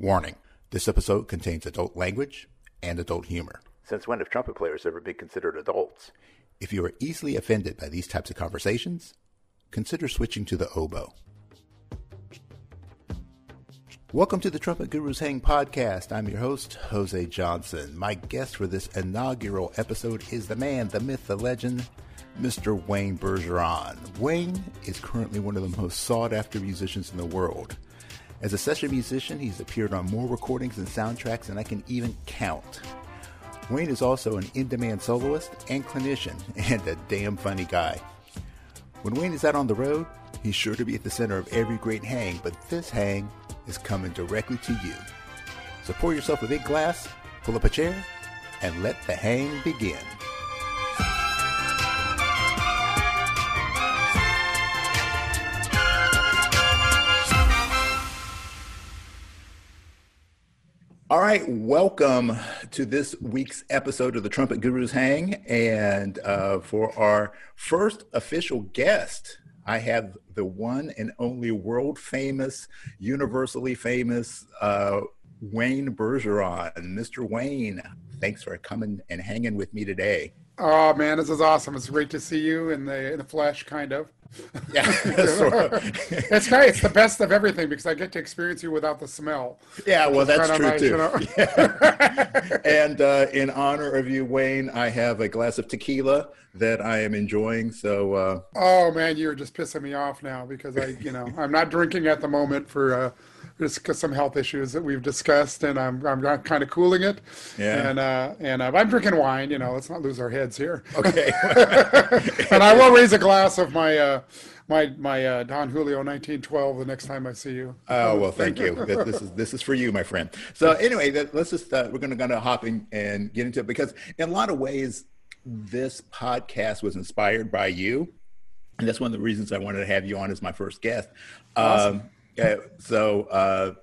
Warning this episode contains adult language and adult humor. Since when have trumpet players ever been considered adults? If you are easily offended by these types of conversations, consider switching to the oboe. Welcome to the Trumpet Gurus Hang podcast. I'm your host, Jose Johnson. My guest for this inaugural episode is the man, the myth, the legend, Mr. Wayne Bergeron. Wayne is currently one of the most sought after musicians in the world. As a session musician, he's appeared on more recordings and soundtracks than I can even count. Wayne is also an in demand soloist and clinician, and a damn funny guy. When Wayne is out on the road, he's sure to be at the center of every great hang, but this hang is coming directly to you. So pour yourself a big glass, pull up a chair, and let the hang begin. All right, welcome to this week's episode of the Trumpet Gurus Hang. And uh, for our first official guest, I have the one and only world famous, universally famous uh, Wayne Bergeron. Mr. Wayne, thanks for coming and hanging with me today. Oh man, this is awesome! It's great to see you in the in the flesh, kind of. Yeah, sort of. it's great. It's the best of everything because I get to experience you without the smell. Yeah, well, that's true nice, too. you know? Yeah. and uh, in honor of you, Wayne, I have a glass of tequila that I am enjoying. So, uh, Oh man, you're just pissing me off now because I, you know, I'm not drinking at the moment for uh, just 'cause some health issues that we've discussed, and I'm I'm kind of cooling it. Yeah. And uh, and uh, I'm drinking wine. You know, let's not lose our heads here. okay. and I will raise a glass of my uh, my my uh, Don Julio 1912 the next time I see you. Oh well, thank you. This, this is this is for you, my friend. So anyway, let's just uh, we're gonna gonna hop in and get into it because in a lot of ways, this podcast was inspired by you, and that's one of the reasons I wanted to have you on as my first guest. Awesome. Um, uh, so uh,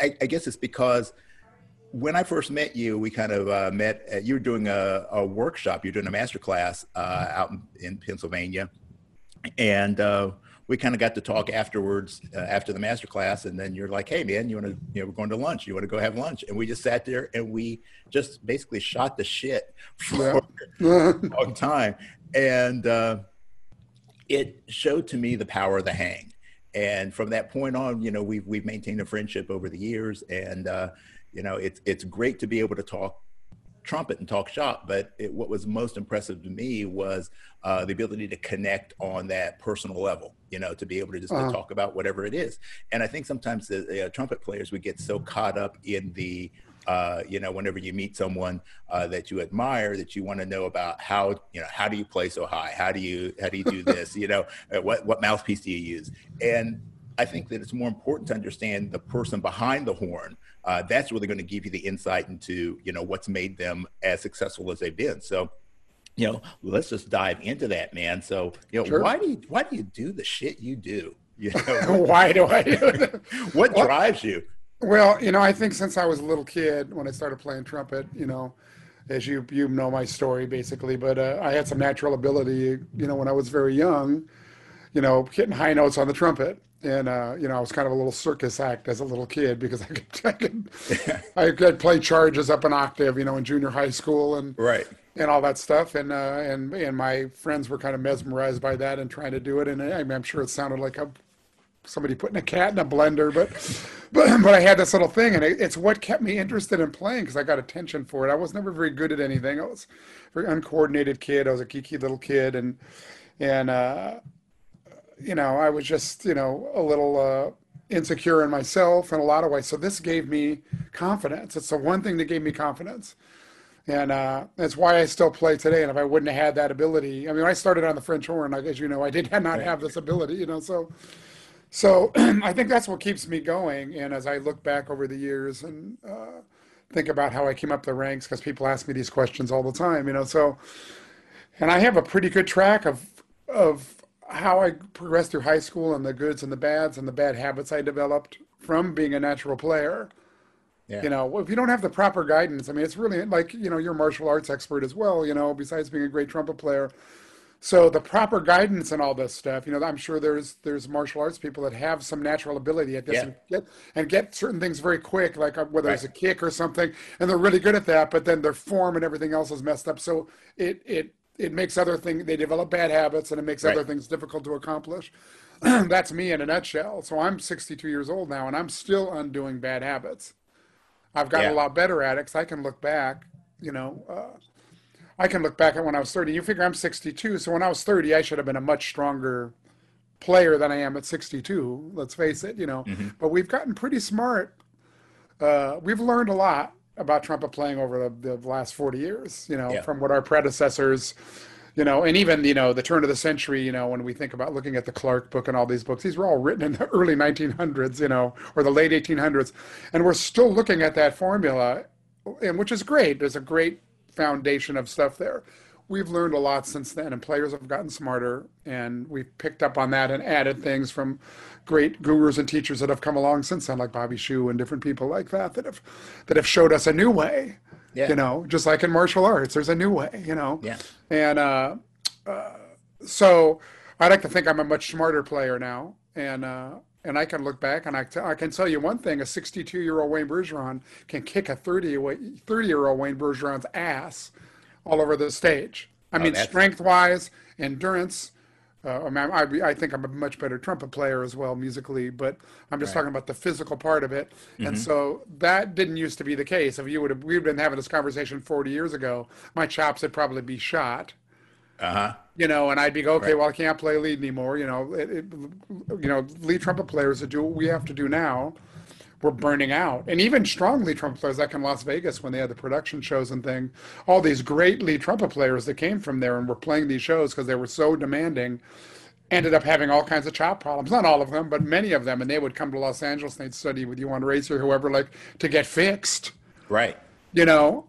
I, I guess it's because when I first met you, we kind of uh, met. At, you were doing a, a workshop. You're doing a master class uh, out in, in Pennsylvania, and uh, we kind of got to talk afterwards uh, after the master class. And then you're like, "Hey, man, you want to? You know, we're going to lunch. You want to go have lunch?" And we just sat there and we just basically shot the shit for a long time, and uh, it showed to me the power of the hang. And from that point on, you know, we've we've maintained a friendship over the years, and uh, you know, it's it's great to be able to talk trumpet and talk shop. But it, what was most impressive to me was uh, the ability to connect on that personal level. You know, to be able to just Uh-huh. talk about whatever it is. And I think sometimes the, the uh, trumpet players would get so caught up in the uh, you know, whenever you meet someone uh, that you admire, that you want to know about how, you know, how do you play so high? How do you, how do you do this? you know, uh, what what mouthpiece do you use? And I think that it's more important to understand the person behind the horn. Uh, that's really going to give you the insight into, you know, what's made them as successful as they've been. So, you know, let's just dive into that, man. So, you know, Sure. why do you why do you do the shit you do? You know, Why do I do it? what drives you? Well, you know, I think since I was a little kid when I started playing trumpet, you know, as you you know my story basically, but uh, I had some natural ability, you know, when I was very young, you know, hitting high notes on the trumpet. And uh, you know, I was kind of a little circus act as a little kid because I could, I could, I could play charges up an octave, you know, in junior high school and Right. and all that stuff. And uh, and and my friends were kind of mesmerized by that and trying to do it. And I, I'm sure it sounded like a somebody putting a cat in a blender, but but but I had this little thing, and it, it's what kept me interested in playing because I got attention for it. I was never very good at anything. I was a very uncoordinated kid. I was a geeky little kid, and and uh, you know I was just you know a little. Uh, insecure in myself in a lot of ways so this gave me confidence it's the one thing that gave me confidence and uh, that's why I still play today. And if I wouldn't have had that ability, I mean, I started on the French horn, like, as you know, I did not have this ability, you know. So, so I think that's what keeps me going. And as I look back over the years and uh, think about how I came up the ranks, because people ask me these questions all the time, you know. So, and I have a pretty good track of of how I progressed through high school and the goods and the bads and the bad habits I developed from being a natural player. Yeah. You know, if you don't have the proper guidance, I mean, it's really like, you know, you're a martial arts expert as well, you know, besides being a great trumpet player. So the proper guidance and all this stuff, you know, I'm sure there's there's martial arts people that have some natural ability at this Yeah. and, get, and get certain things very quick, like uh, whether it's a kick or something, and they're really good at that. But then their form and everything else is messed up, so it it it makes other things. They develop bad habits, and it makes Right. other things difficult to accomplish. That's me in a nutshell. So I'm 62 years old now, and I'm still undoing bad habits. I've gotten a lot better at it I can look back, you know. Uh, I can look back at when I was 30. You figure I'm 62, so when I was 30, I should have been a much stronger player than I am at 62. Let's face it, you know. Mm-hmm. But we've gotten pretty smart. Uh, we've learned a lot about trumpet playing over the, the last 40 years, you know, Yeah. from what our predecessors, you know, and even, you know, the turn of the century, you know, when we think about looking at the Clarke book and all these books, these were all written in the early 1900s, you know, or the late 1800s. And we're still looking at that formula, and which is great. There's a great foundation of stuff there. We've learned a lot since then, and players have gotten smarter, and we've picked up on that and added things from great gurus and teachers that have come along since then, like Bobby Shew and different people like that that have that have showed us a new way. Yeah. You know, just like in martial arts, there's a new way. You know. Yeah. And uh, uh, so I like to think I'm a much smarter player now, and uh, and I can look back and I, t- I can tell you one thing: a 62 year old Wayne Bergeron can kick a 30 30 year old Wayne Bergeron's ass all over the stage. I mean, strength wise, endurance. Uh, I, mean, I, I think I'm a much better trumpet player as well musically, but I'm just talking about the physical part of it. And so that didn't used to be the case. If you would have, we'd been having this conversation 40 years ago, my chops would probably be shot Uh huh. You know, and I'd be go, okay, Right. well, I can't play lead anymore. You know, it, it, you know, lead trumpet players that do what we have to do now, we're burning out. And even strong lead trumpet players, like in Las Vegas when they had the production shows and thing, all these great lead trumpet players that came from there and were playing these shows because they were so demanding, ended up having all kinds of chop problems. Not all of them, but many of them. And they would come to Los Angeles and they'd study with Uan Rasey or whoever, like to get fixed Right. you know,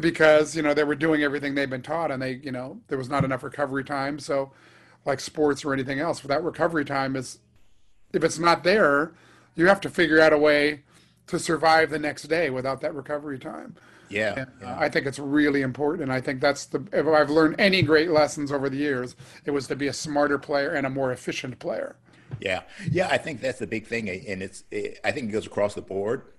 because you know they were doing everything they've been taught, and they, you know, there was not enough recovery time. So, like sports or anything else, that recovery time is, if it's not there, you have to figure out a way to survive the next day without that recovery time. Yeah. And, uh. I think it's really important, and I think that's the. If I've learned any great lessons over the years, it was to be a smarter player and a more efficient player. Yeah, yeah, I think that's the big thing, and it's it, I think it goes across the board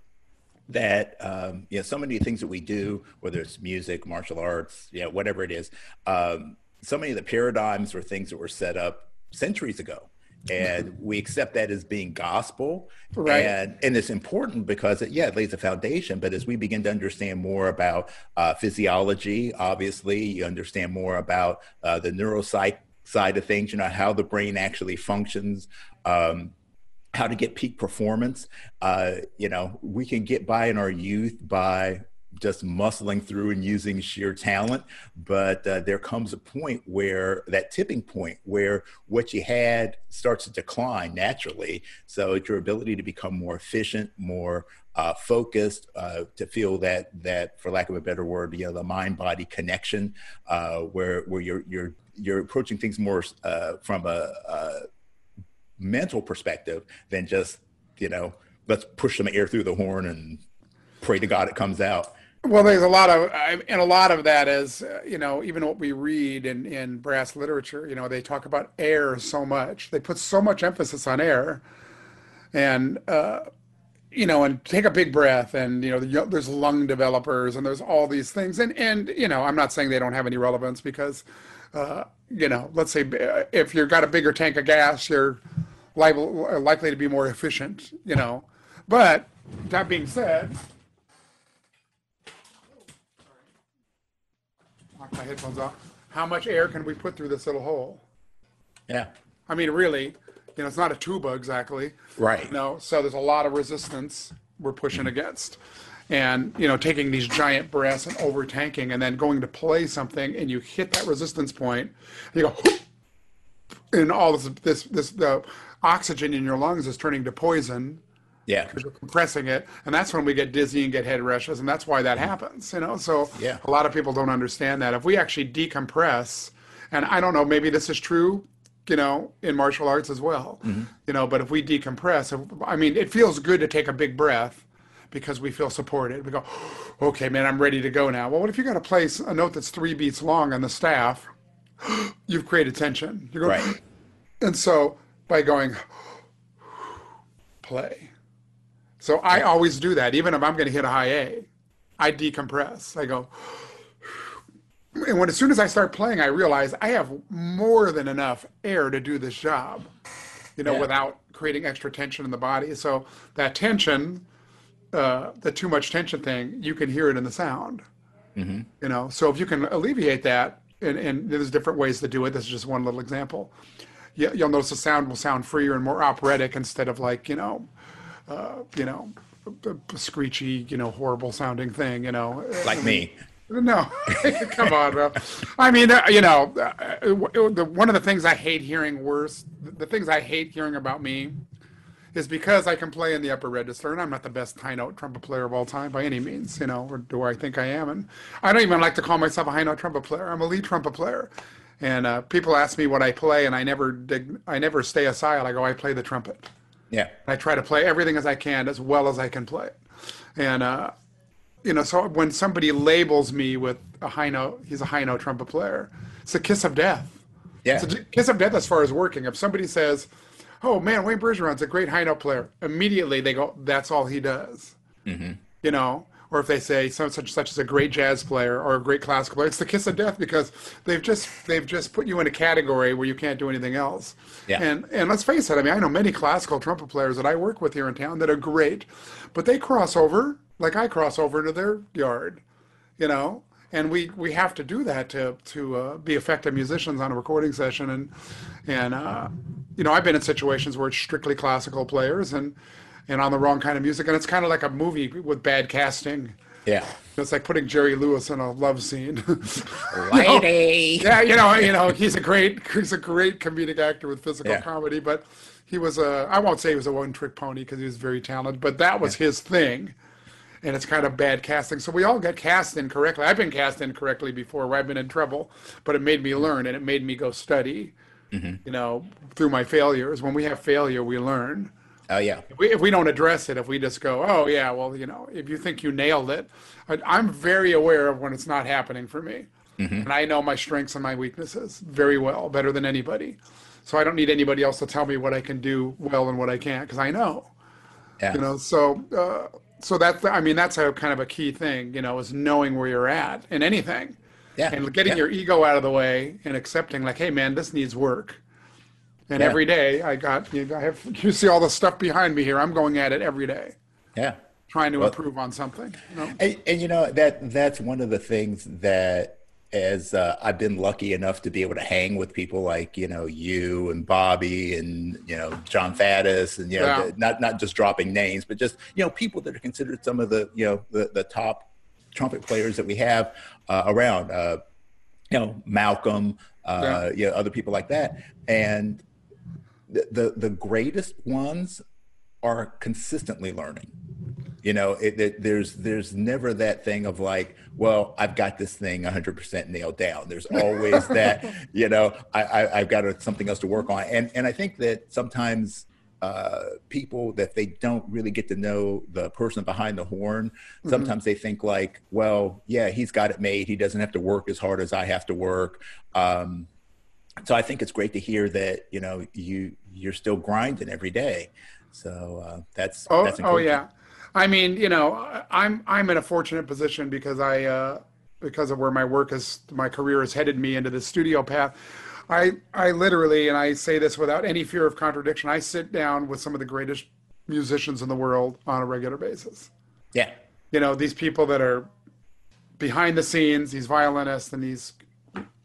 that um, you know so many things that we do, whether it's music, martial arts, yeah, whatever it is, um, so many of the paradigms or things that were set up centuries ago, and we accept that as being gospel, Right. And and it's important because it, yeah, it lays a foundation. But as we begin to understand more about uh, physiology, obviously, you understand more about uh, the neuropsych side of things. You know how the brain actually functions. Um, how to get peak performance. Uh, you know, we can get by in our youth by just muscling through and using sheer talent, but uh, there comes a point where that tipping point where what you had starts to decline naturally. So it's your ability to become more efficient, more uh, focused, uh, to feel that that, for lack of a better word, you know, the mind-body connection, uh, where where you're you're you're approaching things more uh, from a, a mental perspective than just you know let's push some air through the horn and pray to god it comes out Well, there's a lot of, and a lot of that is, uh, you know, even what we read in, in brass literature, you know, they talk about air so much. They put so much emphasis on air. And, uh, you know, and take a big breath, and you know, there's lung developers, and there's all these things, and and you know, I'm not saying they don't have any relevance because, uh, you know, let's say uh, if you've got a bigger tank of gas, you're liable, uh, likely to be more efficient, you know. But that being said, knock my headphones off. How much air can we put through this little hole? yeah I mean, really, you know, it's not a tuba exactly. right No, so there's a lot of resistance we're pushing against. And, you know, taking these giant breaths and over tanking and then going to play something and you hit that resistance point and you go, "Whoop," and all this, this, this, the oxygen in your lungs is turning to poison yeah because you're compressing it, and that's when we get dizzy and get head rushes, and that's why that mm-hmm. happens. You know, so Yeah. a lot of people don't understand that. If we actually decompress, and I don't know, maybe this is true, you know, in martial arts as well. Mm-hmm. You know, but if we decompress, if- I mean, it feels good to take a big breath because we feel supported. We go, okay, man, I'm ready to go now. Well, what if you got to place a note that's three beats long on the staff? you've created tension. You go, Right. and so by going, play. So I always do that. Even if I'm going to hit a high A, I decompress. I go, and when as soon as I start playing, I realize I have more than enough air to do this job, you know, Yeah. without creating extra tension in the body. So that tension, uh, the too much tension thing, you can hear it in the sound. You know, so if you can alleviate that, and, and there's different ways to do it. This is just one little example. You, you'll notice the sound will sound freer and more operatic instead of like you know, uh, you know, a, screechy, you know, horrible sounding thing. You know, Like me. no, come on, bro. I mean, uh, you know, uh, the, one of the things I hate hearing worse, the things I hate hearing about me, is because I can play in the upper register, and I'm not the best high note trumpet player of all time by any means, you know, or do I think I am? And I don't even like to call myself a high note trumpet player. I'm a lead trumpet player, and uh, people ask me what I play, and I never dig, I never stay aside. I go, I play the trumpet. Yeah. I try to play everything as I can, as well as I can play. And uh, you know, so when somebody labels me with a high note, he's a high note trumpet player. It's a kiss of death. Yeah. It's a kiss of death as far as working. If somebody says, "Oh man, Wayne Bergeron's a great high note player," immediately they go, "That's all he does." You know, or if they say some such such as a great jazz player or a great classical player, it's the kiss of death because they've just they've just put you in a category where you can't do anything else. Yeah. And and let's face it, I mean, I know many classical trumpet players that I work with here in town that are great, but they cross over like I cross over into their yard, you know. And we, we have to do that to to uh, be effective musicians on a recording session, and and uh, you know I've been in situations where it's strictly classical players and and on the wrong kind of music, and it's kind of like a movie with bad casting. Yeah. It's like putting Jerry Lewis in a love scene. Lady. Yeah, you know, you know, he's a great, he's a great comedic actor with physical Yeah. comedy, but he was a, I won't say he was a one-trick pony because he was very talented, but that was his thing, and it's kind of bad casting. So we all get cast incorrectly. I've been cast incorrectly before, where I've been in trouble, but it made me learn and it made me go study. You know, through my failures. When we have failure, we learn Oh yeah. if we, if we don't address it, if we just go, oh yeah, well, you know, if you think you nailed it, I, I'm very aware of when it's not happening for me, and I know my strengths and my weaknesses very well, better than anybody. So I don't need anybody else to tell me what I can do well and what I can't, because I know, Yeah. you know. So, uh, so that's, I mean, that's a kind of a key thing, you know, is knowing where you're at in anything, Yeah. and getting Yeah. your ego out of the way and accepting, like, hey, man, this needs work. And Yeah. every day I got, you I have, you see all the stuff behind me here. I'm going at it every day, Yeah. trying to Well- improve on something. You know? And, and you know that that's one of the things that as uh, I've been lucky enough to be able to hang with people like you know you and Bobby and you know Jon Faddis and you know Yeah. the- not not just dropping names but just you know people that are considered some of the you know the, the top trumpet players that we have uh, around uh, you know Malcolm uh, Yeah. you know other people like that. And the, the the greatest ones are consistently learning. You know it, it, there's there's never that thing of like well i've got this thing 100% nailed down. There's always that you know I, I i've got a, something else to work on. And and i think that sometimes uh, people that they don't really get to know the person behind the horn sometimes they think like well yeah he's got it made he doesn't have to work as hard as i have to work um, so I think it's great to hear that you know you you're still grinding every day. So uh, that's Oh, that's oh yeah. I mean, you know, I'm I'm in a fortunate position because I uh, because of where my work is, my career has headed me into the studio path. I I literally, and I say this without any fear of contradiction, I sit down with some of the greatest musicians in the world on a regular basis. yeah You know, these people that are behind the scenes, these violinists and these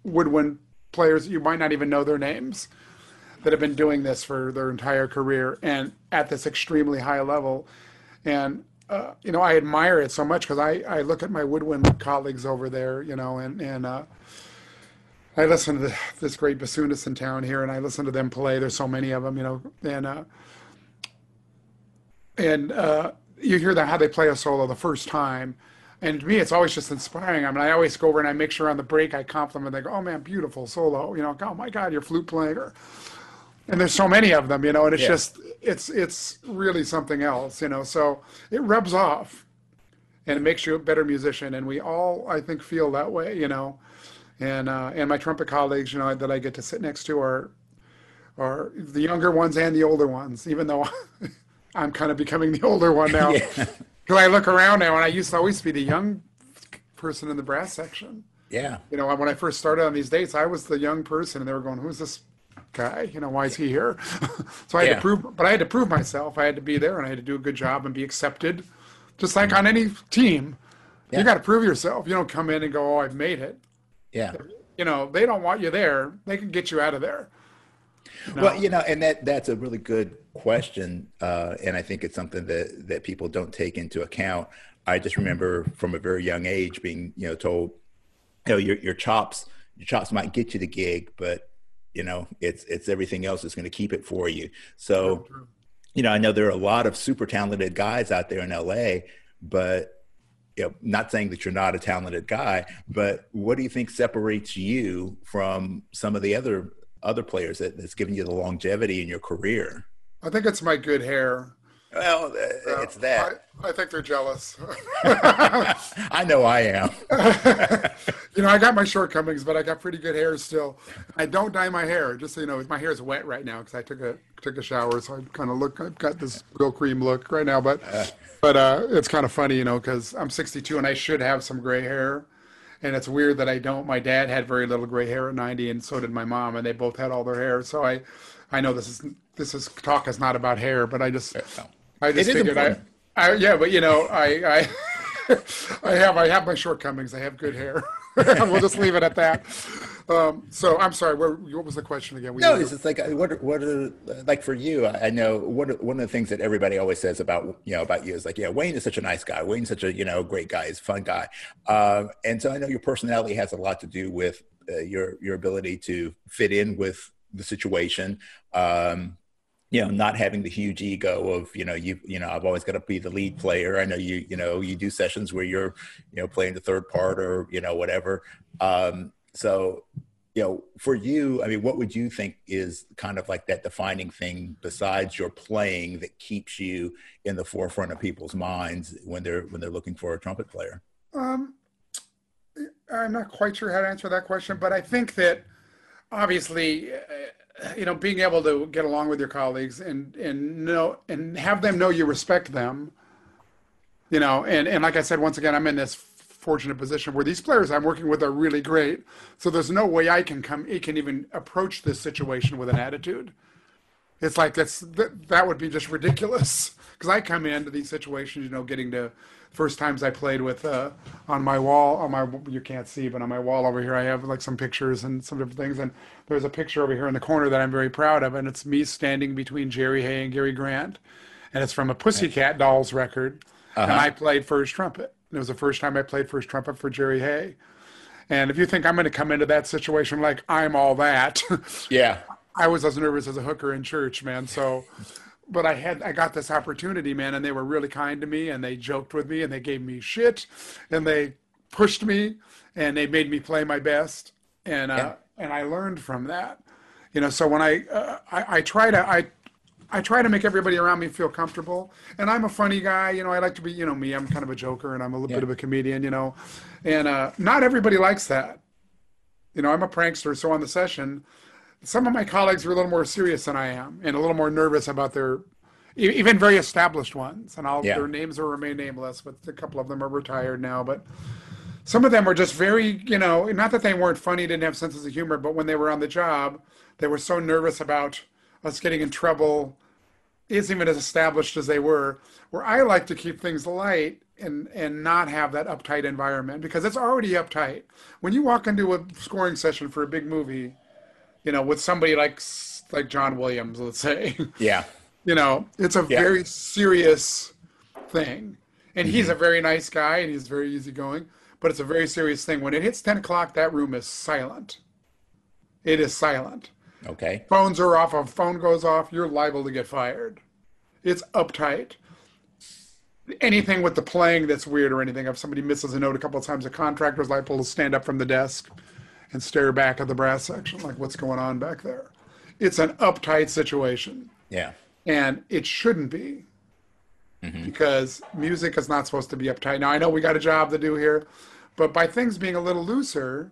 woodwind players, you might not even know their names, that have been doing this for their entire career and at this extremely high level. And, uh, you know, I admire it so much because I, I look at my woodwind colleagues over there, you know, and, and, uh, I listen to the, this great bassoonist in town here, and I listen to them play. There's so many of them, you know, and uh, and uh, you hear that how they play a solo the first time, and to me, it's always just inspiring. I mean, I always go over and I make sure on the break I compliment. They go, "Oh man, beautiful solo!" You know, "Oh my God, your flute player." And there's so many of them, you know, and it's Yeah. just it's it's really something else, you know. So it rubs off, and it makes you a better musician. And we all, I think, feel that way, you know. And uh, and my trumpet colleagues, you know, that I get to sit next to are are the younger ones and the older ones. Even though I'm kind of becoming the older one now, Yeah. because I look around now, and I used to always be the young person in the brass section. Yeah. You know, when I first started on these dates, I was the young person, and they were going, "Who's this guy? You know, why is he here?" so I had Yeah. to prove, but I had to prove myself. I had to be there, and I had to do a good job and be accepted, just like on any team. Yeah. You got to prove yourself. You don't come in and go, "Oh, I've made it." Yeah. You know, they don't want you there. They can get you out of there. Well, you know, and that that's a really good question, uh, and I think it's something that that people don't take into account. I just remember from a very young age being, you know, told, you know, your your chops, your chops might get you the gig, but you know, it's it's everything else that's going to keep it for you. So, you know, I know there are a lot of super talented guys out there in LA, but you know, not saying that you're not a talented guy, but what do you think separates you from some of the other other players that, that's given you the longevity in your career? I think it's my good hair. Well, uh, it's that. I, I think they're jealous. I know I am. you know, I got my shortcomings, but I got pretty good hair still. I don't dye my hair, just so you know. My hair is wet right now because I took a took a shower, so I kind of look. I've got this real cream look right now, but but uh, it's kind of funny, you know, because I'm 62 and I should have some gray hair, and it's weird that I don't. My dad had very little gray hair at 90, and so did my mom, and they both had all their hair. So I, I know this is this is talk is not about hair, but I just I just figured I. I yeah, but you know I I. I have I have my shortcomings. I have good hair. we'll just leave it at that. Um, so I'm sorry. Where, what was the question again? We No, were- it's just like uh, what what are like for you. I I know one of- one of the things that everybody always says about you know about you is like, yeah, Wayne is such a nice guy. Wayne's such a you know great guy. He's a fun guy. Um, and so I know your personality has a lot to do with uh, your your ability to fit in with the situation. Um, you know, not having the huge ego of, you know, you, you know, I've always got to be the lead player. I know you, you know, you do sessions where you're, you know, playing the third part or, you know, whatever. Um, so, you know, for you, I mean, what would you think is kind of like that defining thing besides your playing that keeps you in the forefront of people's minds when they're, when they're looking for a trumpet player? Um, I'm not quite sure how to answer that question, but I think that obviously, uh, you know, being able to get along with your colleagues and and know and have them know you respect them, you know, and and like I said, once again, I'm in this fortunate position where these players I'm working with are really great. So there's no way I can come, it can even approach this situation with an attitude. It's like that's that, that would be just ridiculous because I come into these situations, you know, getting to first times I played with uh, on my wall on my you can't see, but on my wall over here I have like some pictures and some different things, and there's a picture over here in the corner that I'm very proud of, and it's me standing between Jerry Hay and Gary Grant, and it's from a Pussycat Dolls record, and I played first trumpet. It was the first time I played first trumpet for Jerry Hay. And if you think I'm going to come into that situation like I'm all that, Yeah. I was as nervous as a hooker in church, man. So, but I had, I got this opportunity, man, and they were really kind to me and they joked with me and they gave me shit and they pushed me and they made me play my best. And, uh, Yeah. and I learned from that, you know, so when I, uh, I, I try to, I, I try to make everybody around me feel comfortable. And I'm a funny guy, you know, I like to be, you know, me, I'm kind of a joker and I'm a little bit of a comedian, you know, and, uh, not everybody likes that. You know, I'm a prankster. So on the session, some of my colleagues are a little more serious than I am and a little more nervous about their even very established ones and I'll Yeah. their names will remain nameless but a couple of them are retired now but some of them were just very you know not that they weren't funny didn't have senses of humor but when they were on the job they were so nervous about us getting in trouble isn't even as established as they were where I like to keep things light and and not have that uptight environment because it's already uptight when you walk into a scoring session for a big movie you know, with somebody like like John Williams, let's say, Yeah. you know, it's a Yeah. very serious thing. And he's mm-hmm. a very nice guy and he's very easygoing, but it's a very serious thing. When it hits 10 o'clock, that room is silent. It is silent. Okay. Phones are off. If a phone goes off, you're liable to get fired. It's uptight. Anything with the playing that's weird or anything, if somebody misses a note a couple of times, a contractor's liable to stand up from the desk and stare back at the brass section, like what's going on back there. It's an uptight situation, Yeah. and it shouldn't be because music is not supposed to be uptight. Now, I know we got a job to do here, but by things being a little looser,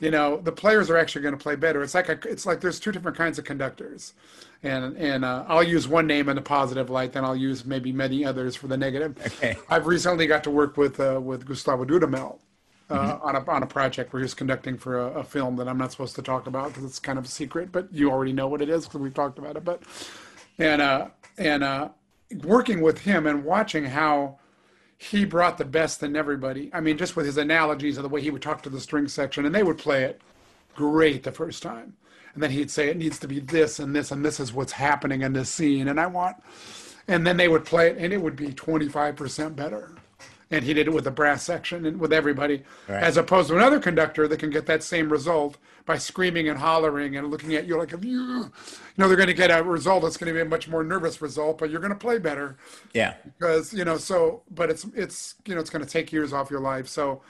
you know the players are actually going to play better. It's like a, it's like there's two different kinds of conductors, and and uh, I'll use one name in the positive light, then I'll use maybe many others for the negative. Okay. I've recently got to work with uh, with Gustavo Dudamel. Uh, on a on a project where he's conducting for a, a film that I'm not supposed to talk about because it's kind of a secret, but you already know what it is because we've talked about it. But and uh, and uh, working with him and watching how he brought the best in everybody. I mean, just with his analogies of the way he would talk to the string section, and they would play it great the first time, and then he'd say it needs to be this and this and this is what's happening in this scene, and I want, and then they would play it, and it would be twenty five percent better. And he did it with the brass section and with everybody, Right. as opposed to another conductor that can get that same result by screaming and hollering and looking at you like, you, you know, they're going to get a result that's going to be a much more nervous result, but you're going to play better Yeah. because you know so but it's it's you know it's going to take years off your life so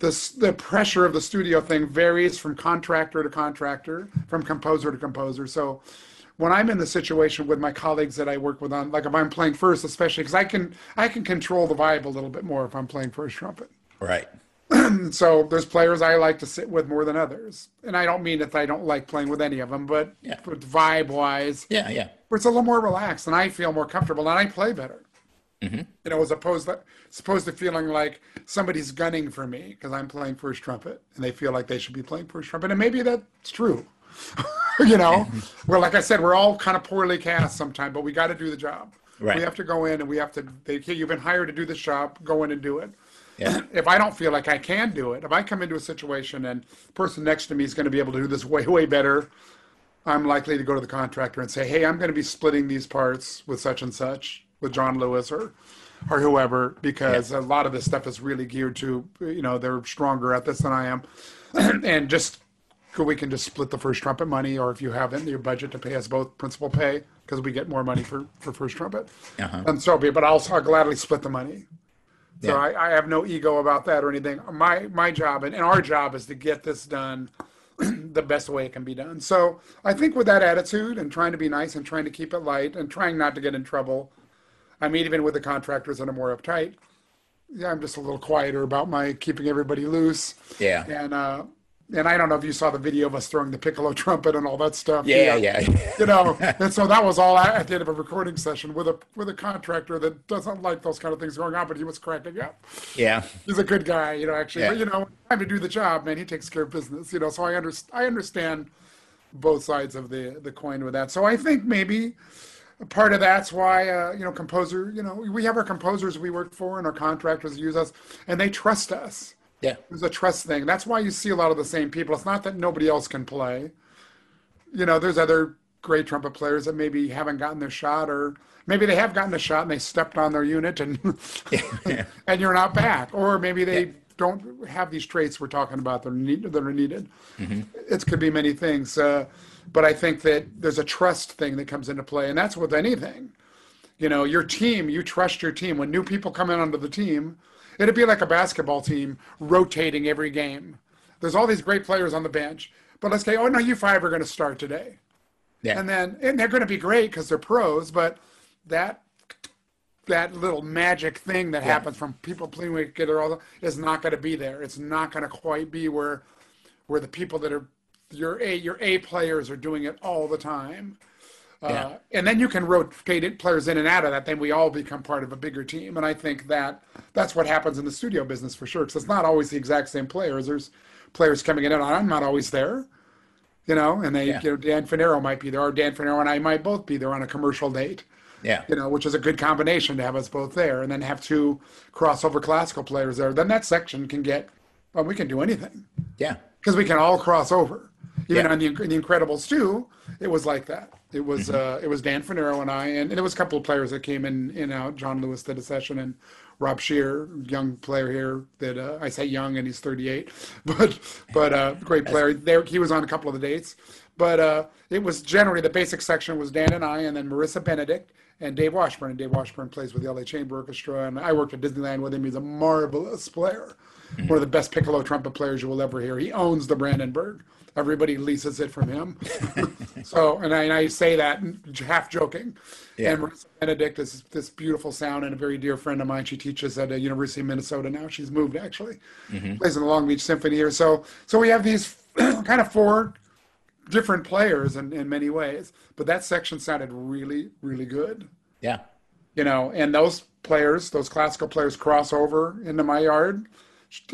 this the pressure of the studio thing varies from contractor to contractor from composer to composer so when i'm in the situation with my colleagues that i work with on like if i'm playing first especially because i can i can control the vibe a little bit more if i'm playing first trumpet Right. so there's players I like to sit with more than others. And I don't mean that I don't like playing with any of them, but Yeah. vibe wise, Yeah. Yeah. where it's a little more relaxed and I feel more comfortable and I play better. Mm-hmm. You know, as opposed to supposed to feeling like somebody's gunning for me because I'm playing first trumpet and they feel like they should be playing first trumpet. And maybe that's true. you know, well, like I said, we're all kind of poorly cast sometimes, but we got to do the job. Right. We have to go in and we have to. They, "Hey, you've been hired to do this job. Go in and do it Yeah. if I don't feel like I can do it, if I come into a situation and the person next to me is going to be able to do this way, way better, I'm likely to go to the contractor and say, hey, I'm going to be splitting these parts with such and such, with Jon Lewis or or whoever, because a lot of this stuff is really geared to, you know, they're stronger at this than I am. and just we can just split the first trumpet money, or if you have it in your budget to pay us both principal pay, because we get more money for, for first trumpet. Uh-huh. And so be it, but I'll, I'll gladly split the money. So Yeah. I, I have no ego about that or anything. My my job and, and our job is to get this done the best way it can be done. So I think with that attitude and trying to be nice and trying to keep it light and trying not to get in trouble. I mean, even with the contractors that are more uptight, yeah, I'm just a little quieter about my keeping everybody loose. Yeah. And uh, and I don't know if you saw the video of us throwing the piccolo trumpet and all that stuff. Yeah. Yeah. You know, and so that was all at the end of a recording session with a with a contractor that doesn't like those kind of things going on, but he was cracking up Yeah. he's a good guy, you know, actually. Yeah. But you know, time to do the job, man, he takes care of business, you know. So I understand I understand both sides of the the coin with that. So I think maybe a part of that's why uh, you know, composer, you know, we have our composers we work for and our contractors use us and they trust us. Yeah. There's a trust thing. That's why you see a lot of the same people. It's not that nobody else can play. You know, there's other great trumpet players that maybe haven't gotten their shot, or maybe they have gotten a shot and they stepped on their unit and and you're not back, or maybe they don't have these traits we're talking about that are, need, that are needed. It could be many things, uh, but I think that there's a trust thing that comes into play, and that's with anything you know your team you trust your team when new people come in onto the team it'd be like a basketball team rotating every game. There's all these great players on the bench but let's say oh no you five are going to start today. Yeah. and then and they're going to be great because they're pros but that that little magic thing that happens from people playing together all the, is not going to be there. It's not going to quite be where where the people that are your a your a players are doing it all the time Yeah. uh, and then you can rotate it, players in and out of that. Then we all become part of a bigger team, and I think that that's what happens in the studio business for sure. Because it's not always the exact same players. There's players coming in and out. I'm not always there, you know. And they, Yeah. you know, Dan Fornero might be there, or Dan Fornero and I might both be there on a commercial date, Yeah. you know, which is a good combination to have us both there, and then have two crossover classical players there. Then that section can get, well, we can do anything Yeah. because we can all cross over. Even Yeah. on the, in the Incredibles too, it was like that. It was Mm-hmm. uh, it was Dan Fornero and I, and, and there was a couple of players that came in in out. Jon Lewis did a session, and Rob Schaer, young player here. That uh, I say young, and he's 38, but but uh, great player. There he was on a couple of the dates, but uh, it was generally the basic section was Dan and I, and then Marissa Benedict and Dave Washburn. And Dave Washburn plays with the LA Chamber Orchestra, and I worked at Disneyland with him. He's a marvelous player, one of the best piccolo trumpet players you will ever hear. He owns the Brandenburg. Everybody leases it from him. so, and I, and I say that half joking. Yeah. And Marissa Benedict is this beautiful sound and a very dear friend of mine. She teaches at the University of Minnesota now. She's moved actually, mm-hmm. plays in the Long Beach Symphony here. So, so we have these kind of four different players in, in many ways, but that section sounded really, really good. Yeah. You know, and those players, those classical players, cross over into my yard,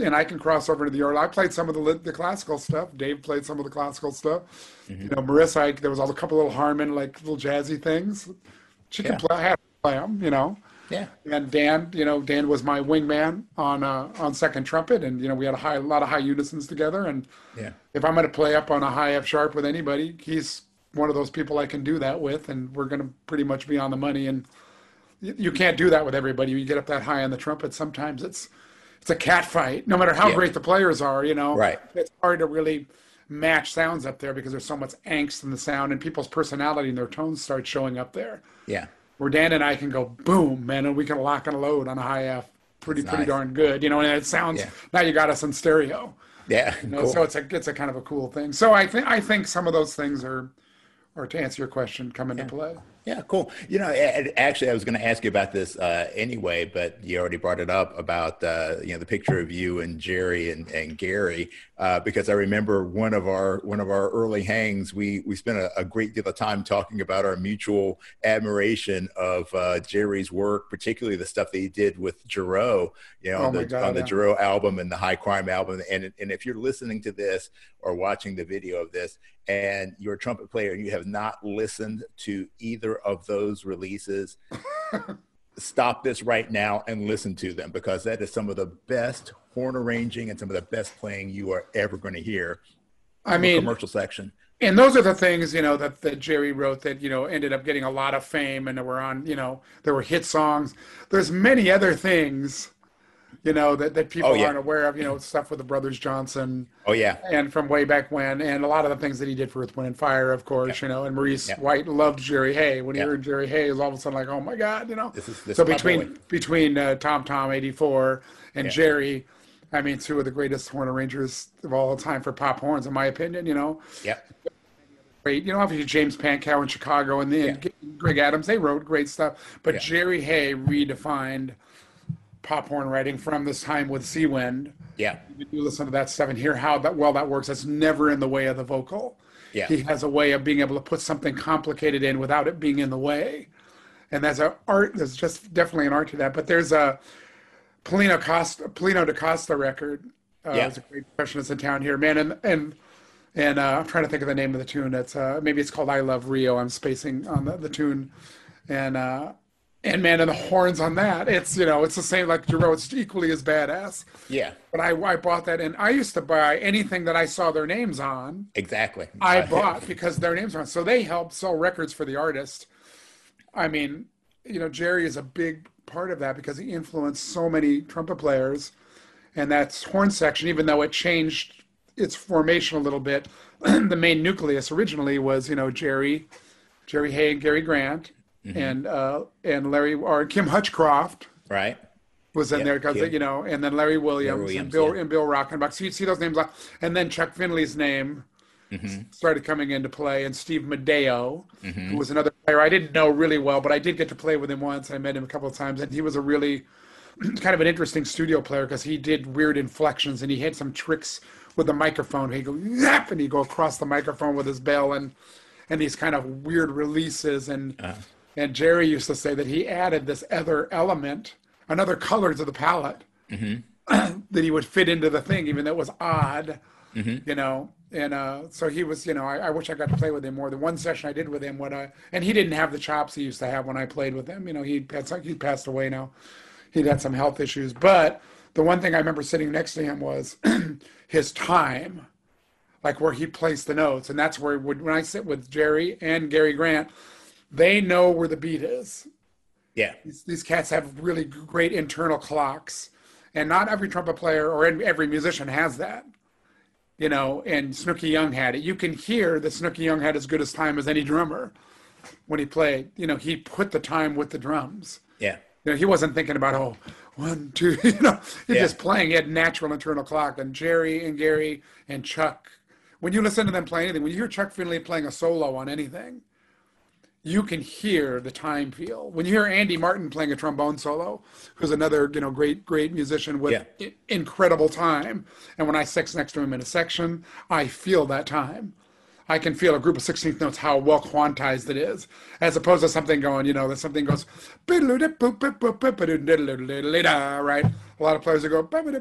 and I can cross over into the yard. I played some of the the classical stuff. Dave played some of the classical stuff. You know, Marissa, I, there was a couple little Harmon, like little jazzy things. She can play. I had to play them. You know. Yeah. And Dan, you know, Dan was my wingman on uh, on second trumpet, and you know, we had a high, a lot of high unisons together. And Yeah. if I'm going to play up on a high F sharp with anybody, he's one of those people I can do that with, and we're going to pretty much be on the money. And you, you can't do that with everybody. You get up that high on the trumpet, sometimes it's it's a cat fight. No matter how Yeah. great the players are, you know, Right. it's hard to really match sounds up there because there's so much angst in the sound, and people's personality and their tones start showing up there Yeah. where Dan and I can go boom, man, and we can lock and load on a high F pretty That's pretty nice. darn good. You know, and it sounds Yeah. now you got us in stereo. Yeah. You know, Cool. So it's a it's a kind of a cool thing. So I think I think some of those things are or to answer your question come into play. Yeah, cool. You know, actually, I was going to ask you about this uh, anyway, but you already brought it up about uh, you know the picture of you and Jerry and, and Gary, uh, because I remember one of our one of our early hangs. We we spent a, a great deal of time talking about our mutual admiration of uh, Jerry's work, particularly the stuff that he did with Jarreau, you know, Oh on the God, on the yeah. Album and the High Crime album. And and if you're listening to this or watching the video of this, and you're a trumpet player and you have not listened to either of those releases, stop this right now and listen to them because that is some of the best horn arranging and some of the best playing you are ever going to hear. I mean, commercial section. and those are the things you know that, that Jerry wrote that you know ended up getting a lot of fame and that were on you know there were hit songs. There's many other things, you know that that people Oh, yeah. aren't aware of. You know stuff with the brothers Johnson. Oh yeah, and from way back when, and a lot of the things that he did for Earth, Wind, and Fire, of course, you know. And Maurice Yeah. White loved Jerry Hay. When he Yeah. heard Jerry Hay, all of a sudden like, oh my God, you know. This is- this so between between uh, Tom Tom '84 and Yeah. Jerry, I mean, two of the greatest horn arrangers of all time for pop horns, in my opinion. You know, Yeah. great. You know, obviously James Pankow in Chicago and then Greg Adams, they wrote great stuff. But Yeah. Jerry Hay redefined pop horn writing from this time with Seawind. yeah, you listen to that stuff and hear how that well that works. That's never in the way of the vocal. Yeah. He has a way of being able to put something complicated in without it being in the way. And that's a art. There's just definitely an art to that. But there's a Paulinho Costa, Paulinho da Costa record. Uh, Yeah. It's a great percussionist in town here, man. And and and uh, I'm trying to think of the name of the tune. It's uh, maybe it's called "I Love Rio." I'm spacing on the, the tune, and uh, and man, and the horns on that. It's you know, it's the same like Jarreau. It's equally as badass. yeah, But I, I bought that, and I used to buy anything that I saw their names on. exactly. I bought because their names are on. So they helped sell records for the artist. I mean, you know, Jerry is a big part of that because he influenced so many trumpet players, and that's horn section. Even though it changed its formation a little bit, the main nucleus originally was you know Jerry, Jerry Hay, and Gary Grant, and uh, and Larry or Kim Hutchcroft right. was in Yeah, there because you know, and then Larry Williams, Williams, and Bill yeah. and Bill Reichenbach. So you'd see those names, and then Chuck Findley's name Mm-hmm. started coming into play, and Steve Madaio, who was another player I didn't know really well, but I did get to play with him once. I met him a couple of times, and he was a really kind of an interesting studio player because he did weird inflections and he had some tricks with the microphone. He'd go zap, and he'd go across the microphone with his bell, and and these kind of weird releases and. And Jerry used to say that he added this other element, another color to the palette that he would fit into the thing, even though it was odd, you know. And uh, so he was, you know, I, I wish I got to play with him more. The one session I did with him, when I and he didn't have the chops he used to have when I played with him. You know, he had some, he passed away now. He'd had some health issues, but the one thing I remember sitting next to him was his time, like where he placed the notes, and that's where when I sit with Jerry and Gary Grant, they know where the beat is Yeah, these, these cats have really great internal clocks and not every trumpet player or every musician has that you know and snooky young had it you can hear that snooky young had as good as time as any drummer when he played. You know, he put the time with the drums. Yeah. You know, he wasn't thinking about oh one two. You know, he's Yeah. just playing. He had natural internal clock. And Jerry and Gary and Chuck, when you listen to them play anything, when you hear Chuck Findley playing a solo on anything, you can hear the time feel. When you hear Andy Martin playing a trombone solo, who's another you know great great musician with Yeah. i- incredible time, and when I sit next to him in a section, I feel that time. I can feel a group of 16th notes how well quantized it is, as opposed to something going, you know, that something goes, right? A lot of players will go, and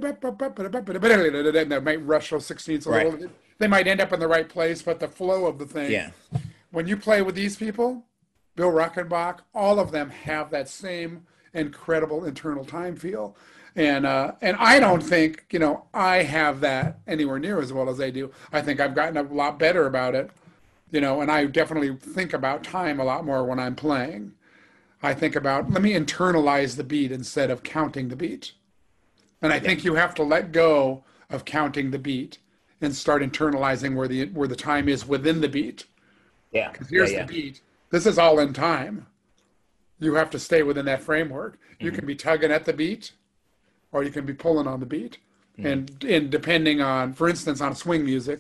they might rush those 16ths a Right. little. They might end up in the right place, but the flow of the thing Yeah. when you play with these people, Bill Reichenbach, all of them have that same incredible internal time feel. And uh, and I don't think you know I have that anywhere near as well as they do. I think I've gotten a lot better about it, you know. And I definitely think about time a lot more when I'm playing. I think about let me internalize the beat instead of counting the beat. And I think you have to let go of counting the beat and start internalizing where the where the time is within the beat. Yeah. Because Here's yeah, yeah. the beat. This is all in time. You have to stay within that framework. You Mm-hmm. can be tugging at the beat, or you can be pulling on the beat. Mm-hmm. And and depending on, for instance, on swing music,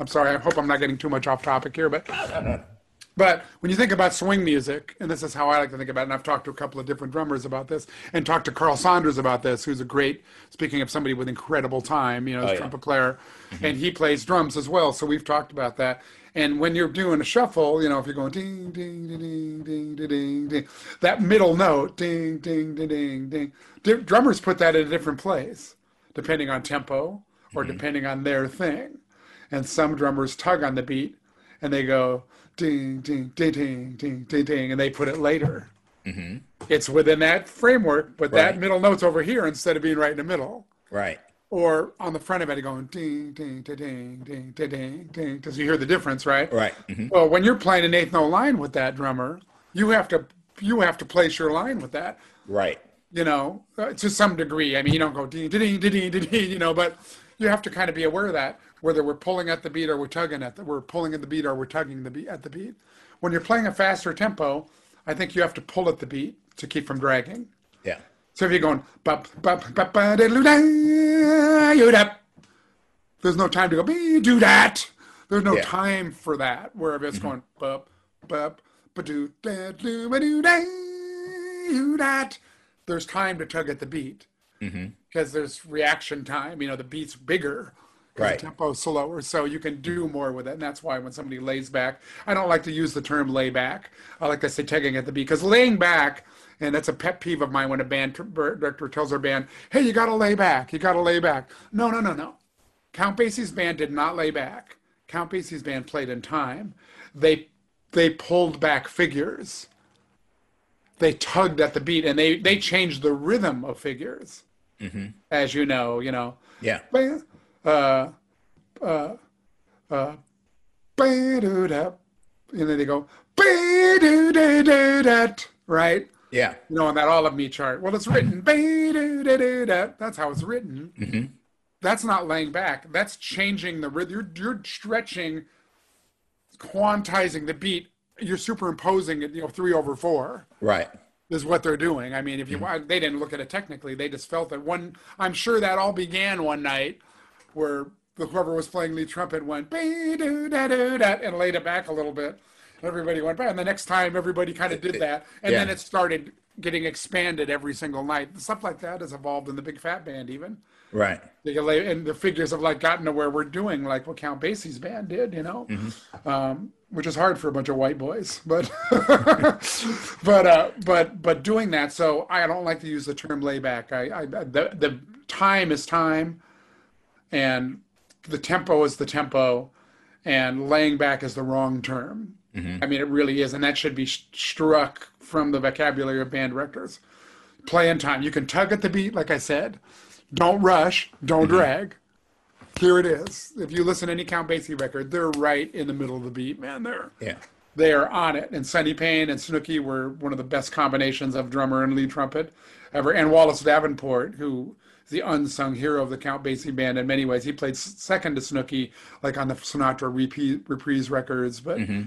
I'm sorry, I hope I'm not getting too much off topic here, but but when you think about swing music, and this is how I like to think about it, and I've talked to a couple of different drummers about this, and talked to Carl Saunders about this, who's a great, speaking of somebody with incredible time, you know, Oh, yeah. trumpet player, and he plays drums as well. So we've talked about that. And when you're doing a shuffle, you know, if you're going ding, ding, ding, ding, ding, ding, ding, that middle note, ding, ding, ding, ding, ding. Drummers put that in a different place, depending on tempo or mm-hmm. depending on their thing. And some drummers tug on the beat and they go ding, ding, ding, ding, ding, ding, ding, and they put it later. Mm-hmm. It's within that framework, but right. that middle note's over here instead of being right in the middle. Right or on the front of it going ding ding ding ding ding ding ding because you hear the difference, right? Right. Mm-hmm. Well, when you're playing an eighth note line with that drummer, you have to you have to place your line with that. Right. You know, to some degree. I mean, you don't go ding ding ding ding ding, you know, but you have to kind of be aware of that whether we're pulling at the beat or we're tugging at the we're pulling at the beat or we're tugging the beat at the beat. When you're playing a faster tempo, I think you have to pull at the beat to keep from dragging. Yeah. So if you're going, bop, bop, bop, ba, da, da, da, there's no time to go, do that. There's no Yeah. time for that. Where if it's mm-hmm. going, bop, bop, ba, do, da, do, ba, do, da, you, that. There's time to tug at the beat mm-hmm. because there's reaction time. You know, the beat's bigger. Right. The tempo's slower, so you can do more with it. And that's why when somebody lays back, I don't like to use the term lay back. I like to say tugging at the beat because laying back, and that's a pet peeve of mine when a band director tells their band, "Hey, you got to lay back. You got to lay back." No, no, no, no. Count Basie's band did not lay back. Count Basie's band played in time. They they pulled back figures. They tugged at the beat, and they they changed the rhythm of figures. Mm-hmm. As you know, you know Yeah. Uh, uh, uh, and then they go right? Yeah. You know, on that all of me chart. Well, it's written. That's how it's written. That's not laying back. That's changing the rhythm. You're, you're stretching, quantizing the beat. You're superimposing it. You know, three over four Right. is what they're doing. I mean, if you they didn't look at it technically, they just felt that one. I'm sure that all began one night where the, whoever was playing lead trumpet went "Be-do-da-do-da," and laid it back a little bit. Everybody went back, and the next time everybody kind of did that, and then it started getting expanded every single night. Stuff like that has evolved in the big fat band even. Right. And the figures have like gotten to where we're doing like what Count Basie's band did, you know, um, which is hard for a bunch of white boys, but but uh, but but doing that. So I don't like to use the term layback. I, I the the time is time, and the tempo is the tempo, and laying back is the wrong term. Mm-hmm. I mean, it really is, and that should be sh- struck from the vocabulary of band directors. Play in time. You can tug at the beat, like I said. Don't rush. Don't mm-hmm. drag. Here it is. If you listen to any Count Basie record, they're right in the middle of the beat, man. They're Yeah. they are on it. And Sonny Payne and Snooky were one of the best combinations of drummer and lead trumpet ever. And Wallace Davenport, who the unsung hero of the Count Basie band in many ways. He played second to Snooky, like on the Sinatra repeat, reprise records. But mm-hmm.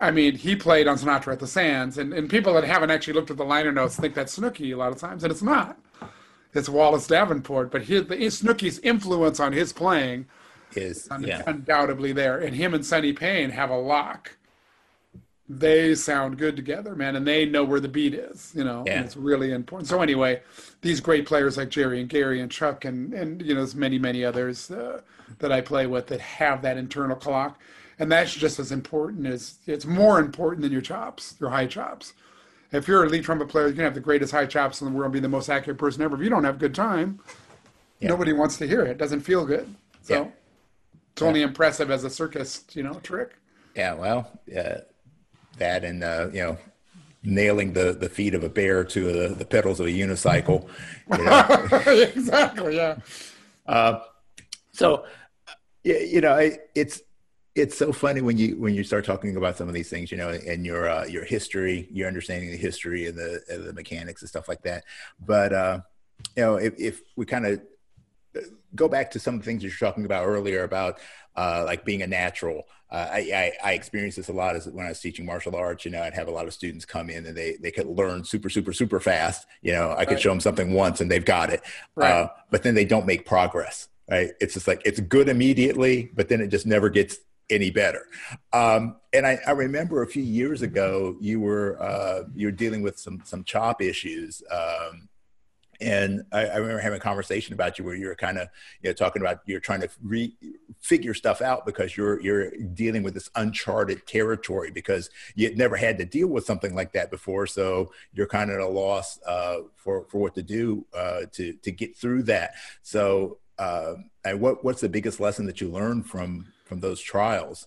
I mean, he played on Sinatra at the Sands, and, and people that haven't actually looked at the liner notes think that's Snooky a lot of times, and it's not. It's Wallace Davenport, but his, the, Snooky's influence on his playing Is un- yeah. undoubtedly there. And him and Sonny Payne have a lock. They sound good together, man, and they know where the beat is. You know, and Yeah. it's really important. So anyway, these great players like Jerry and Gary and Chuck and and you know, there's many many others uh, that I play with that have that internal clock, and that's just as important as it's more important than your chops, your high chops. If you're a lead trumpet player, you can have the greatest high chops in the world, be the most accurate person ever. If you don't have good time, Yeah. nobody wants to hear it. It doesn't feel good. So Yeah. it's only impressive as a circus, you know, trick. Yeah, well, uh, that and uh, you know, nailing the the feet of a bear to the, the pedals of a unicycle. You know? exactly. Yeah. so, you know, it, it's it's so funny when you when you start talking about some of these things, you know, and your uh, your history, your understanding the history and the and the mechanics and stuff like that. But uh, you know, if, if we kind of go back to some of the things you're talking about earlier about uh, like being a natural. Uh, I, I, I experienced this a lot as when I was teaching martial arts. You know, I'd have a lot of students come in and they they could learn super super super fast. You know, I could Right. show them something once and they've got it, Right. uh, but then they don't make progress. Right? It's just like it's good immediately, but then it just never gets any better. Um, and I, I remember a few years ago you were uh, you were dealing with some some chop issues. Um, and I, I remember having a conversation about you where you were kind of you know talking about you're trying to re- figure stuff out because you're you're dealing with this uncharted territory because you never had to deal with something like that before. So you're kind of at a loss uh, for for what to do uh, to to get through that. So uh, and what what's the biggest lesson that you learned from from those trials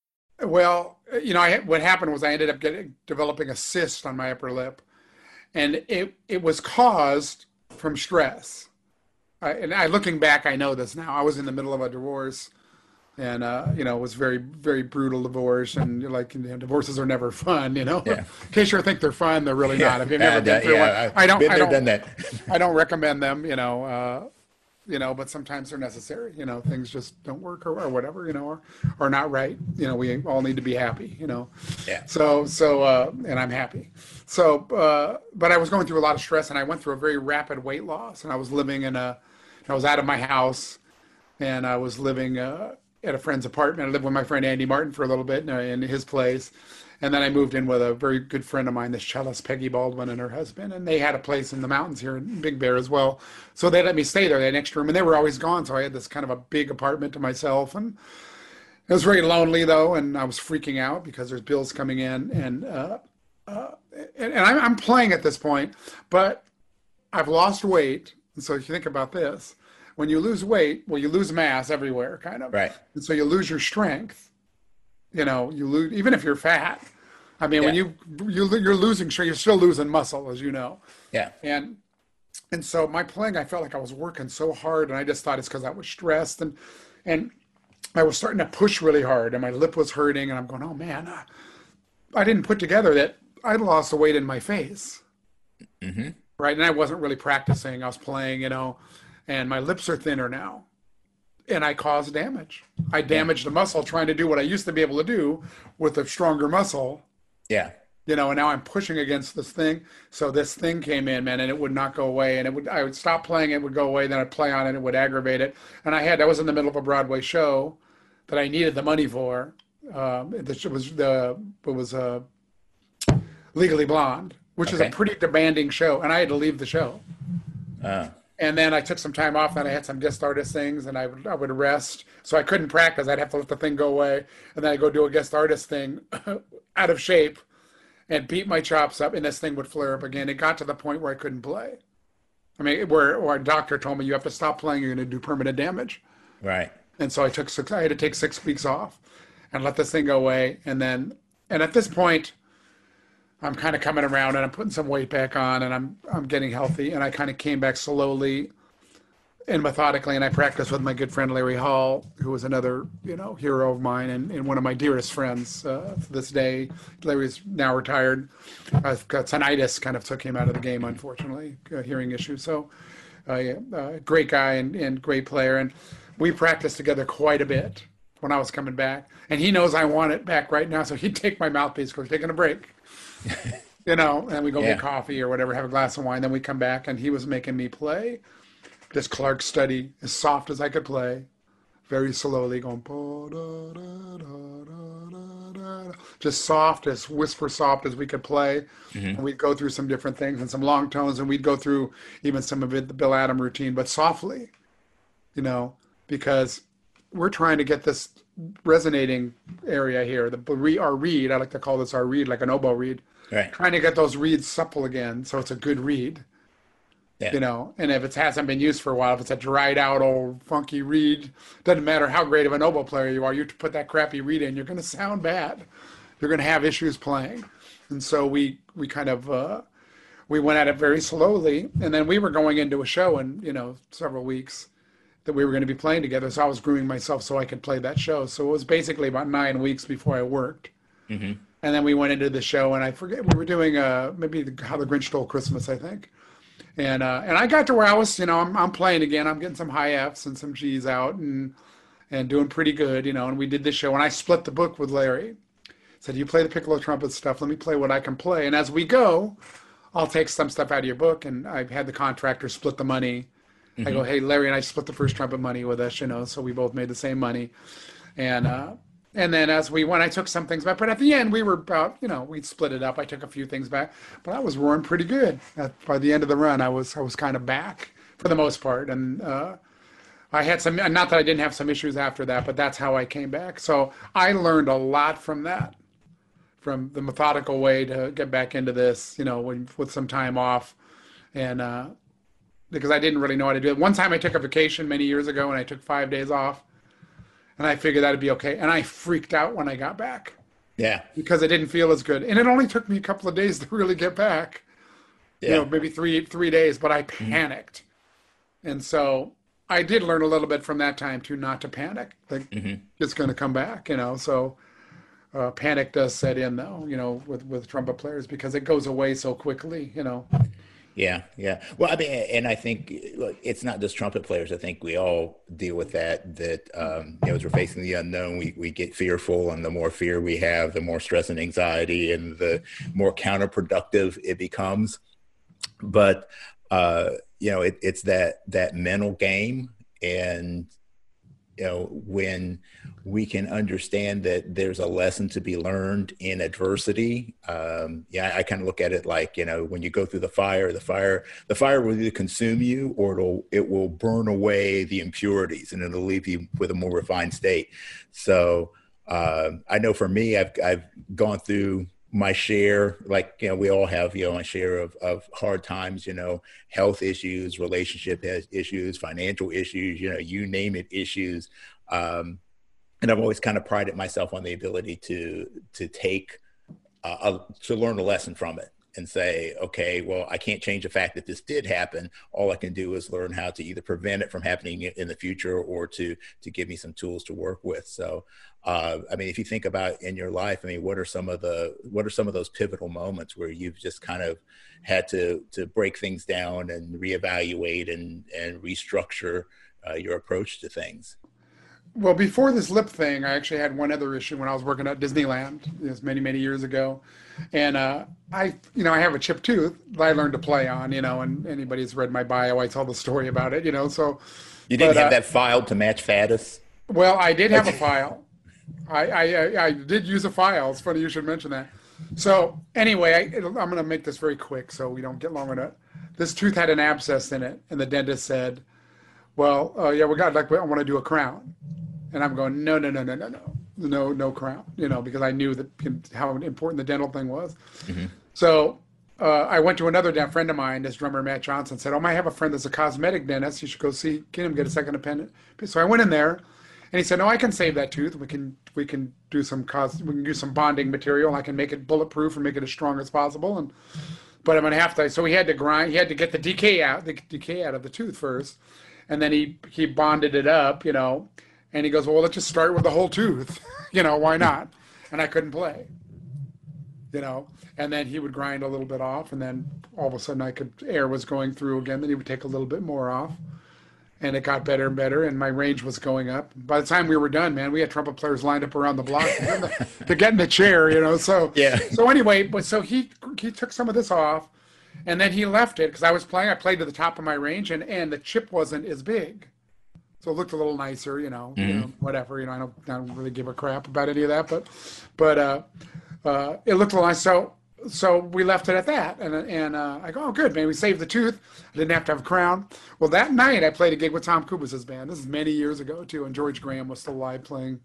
Well, you know, I, what happened was I ended up getting developing a cyst on my upper lip, and it it was caused from stress. I, and I, looking back, I know this now. I was in the middle of a divorce, and uh, you know, it was very very brutal divorce, and you're like, you know, divorces are never fun. You know, Yeah. in case you think they're fun, they're really not. If you've never been through yeah, one, I don't. been I don't. done that I don't recommend them, you know, uh, you know, but sometimes they're necessary. You know, things just don't work or, or whatever, you know, or, or not right. You know, we all need to be happy, you know. Yeah. So, so, uh, and I'm happy. So, uh, but I was going through a lot of stress and I went through a very rapid weight loss and I was living in a, I was out of my house and I was living uh, at a friend's apartment. I lived with my friend Andy Martin for a little bit uh, in his place. And then I moved in with a very good friend of mine, this cellist Peggy Baldwin and her husband, and they had a place in the mountains here in Big Bear as well. So they let me stay there. They had an extra room, and they were always gone. So I had this kind of a big apartment to myself, and it was very lonely though, and I was freaking out because there's bills coming in, and uh, uh, and, and I'm, I'm playing at this point, but I've lost weight. And so if you think about this, when you lose weight, well, you lose mass everywhere, kind of. Right. And so you lose your strength. You know, you lose even if you're fat. I mean, when you you you're losing, you're still losing muscle, as you know. yeah And and so my playing, I felt like I was working so hard, and I just thought it's because I was stressed and and I was starting to push really hard, and my lip was hurting, and I'm going, oh man, uh, I didn't put together that I lost the weight in my face, right? And I wasn't really practicing. I was playing, you know, and my lips are thinner now, and I caused damage. I damaged the muscle trying to do what I used to be able to do with a stronger muscle yeah you know, and now I'm pushing against this thing. So this thing came in, man, and it would not go away. And it would, I would stop playing, it would go away. Then I'd play on it, it would aggravate it. And I had, I was in the middle of a Broadway show that I needed the money for. Um, it was the, it was uh, Legally Blonde, which is a pretty demanding show, and I had to leave the show. uh, And then I took some time off. Then I had some guest artist things, and I would I would rest. So I couldn't practice. I'd have to let the thing go away, and then I go do a guest artist thing, out of shape, and beat my chops up, and this thing would flare up again. It got to the point where I couldn't play. I mean, where where a doctor told me you have to stop playing. You're going to do permanent damage. right And so I took six. I had to take six weeks off, and let this thing go away. And then and at this point, I'm kind of coming around and I'm putting some weight back on and I'm I'm getting healthy and I kind of came back slowly and methodically and I practiced with my good friend Larry Hall, who was another you know hero of mine and, and one of my dearest friends uh, to this day. Larry's now retired. I've got tinnitus, kind of took him out of the game, unfortunately, uh, hearing issues. So, uh, yeah, uh, great guy and, and great player, and we practiced together quite a bit when I was coming back. And he knows I want it back right now, so he'd take my mouthpiece because we're taking a break. you know, and we go Yeah. get coffee or whatever, have a glass of wine. Then we come back, and he was making me play this Clarke study as soft as I could play, very slowly going, "Pa, da, da, da, da, da, da," just soft as whisper soft as we could play. Mm-hmm. And we'd go through some different things and some long tones, and we'd go through even some of it, the Bill Adam routine, but softly, you know, because we're trying to get this resonating area here, the re- our reed. I like to call this our reed, like an oboe reed. Right. Trying to get those reeds supple again, so it's a good reed. Yeah. You know, and if it hasn't been used for a while, if it's a dried out old funky reed, doesn't matter how great of an oboe player you are, you put that crappy reed in, you're going to sound bad. You're going to have issues playing, and so we we kind of uh, we went at it very slowly, and then we were going into a show in you know several weeks that we were going to be playing together. So I was grooming myself so I could play that show. So it was basically about nine weeks before I worked. And then we went into the show, and I forget we were doing uh, maybe the, How the Grinch Stole Christmas, I think. And uh, and I got to where I was, you know, I'm, I'm playing again. I'm getting some high Fs and some Gs out, and and doing pretty good, you know. And we did the show, and I split the book with Larry. Said, "You play the piccolo trumpet stuff. Let me play what I can play, and as we go, I'll take some stuff out of your book." And I've had the contractor split the money. I go, "Hey, Larry and I split the first trumpet money with us, you know, so we both made the same money." And uh, and then as we went, I took some things back, but at the end we were about, you know, we split it up. I took a few things back, but I was roaring pretty good. At, by the end of the run, I was I was kind of back for the most part, and uh, I had some. Not that I didn't have some issues after that, but that's how I came back. So I learned a lot from that, from the methodical way to get back into this, you know, with some time off, and uh, because I didn't really know how to do it. One time I took a vacation many years ago, and I took five days off and I figured that'd be okay. And I freaked out when I got back Yeah. because it didn't feel as good. And it only took me a couple of days to really get back. Yeah. You know, maybe three three days, but I panicked. And so I did learn a little bit from that time too, not to panic. Like it's going to come back, you know. So uh, panic does set in though, you know, with with trumpet players because it goes away so quickly, you know. Yeah, yeah. Well, I mean, and I think look, it's not just trumpet players. I think we all deal with that. That um, you know, as we're facing the unknown, we we get fearful, and the more fear we have, the more stress and anxiety, and the more counterproductive it becomes. But uh, you know, it, it's that that mental game, and you know, when we can understand that there's a lesson to be learned in adversity. Um, yeah, I kind of look at it like you know, when you go through the fire, the fire, the fire will either consume you or it'll it will burn away the impurities and it'll leave you with a more refined state. So uh, I know for me, I've I've gone through my share, like you know, we all have you know a share of of hard times, you know, health issues, relationship issues, financial issues, you know, you name it, issues. Um, and I've always kind of prided myself on the ability to to take uh, to learn a lesson from it and say, okay, well, I can't change the fact that this did happen. All I can do is learn how to either prevent it from happening in the future or to to give me some tools to work with. So, uh, I mean, if you think about in your life, I mean, what are some of the what are some of those pivotal moments where you've just kind of had to to break things down and reevaluate and and restructure uh, your approach to things? Well, before this lip thing, I actually had one other issue when I was working at Disneyland. This many, many years ago, and uh, I, you know, I have a chipped tooth that I learned to play on. You know, and anybody who's read my bio, I tell the story about it. You know, so You didn't But, have uh, that filed to match Faddis? well, I did have a file. I, I, I, did use a file. It's funny you should mention that. So anyway, I, I'm going to make this very quick so we don't get long on it. This tooth had an abscess in it, and the dentist said, "Well, uh, yeah, we got like I want to do a crown," and I'm going, "No, no, no, no, no, no, no, no crown," you know, because I knew that how important the dental thing was. So uh, I went to another friend of mine, this drummer Matt Johnson, said, "Oh, I have a friend that's a cosmetic dentist. You should go see, get him, get a second opinion." So I went in there, And he said, "No, I can save that tooth. We can we can do some cos we can do some bonding material. I can make it bulletproof and make it as strong as possible." And but I'm gonna have to. So he had to grind. He had to get the decay out, the decay out of the tooth first, and then he he bonded it up, you know. And he goes, "Well, let's just start with the whole tooth, you know. Why not?" And I couldn't play, you know. And then he would grind a little bit off, and then all of a sudden I could air was going through again. Then he would take a little bit more off and it got better and better, and my range was going up. By the time we were done, man, we had trumpet players lined up around the block to get in the, to get in the chair, you know. So Yeah. So anyway, but so he he took some of this off, and then he left it because I was playing. I played to the top of my range, and and the chip wasn't as big, so it looked a little nicer, you know. You know whatever, you know. I don't, I don't really give a crap about any of that, but but uh, uh, it looked a little nice. So so we left it at that, and and uh, I go, oh, good, man, we saved the tooth. I didn't have to have a crown. Well, that night I played a gig with Tom Kubis's band. This is many years ago too, and George Graham was still live playing.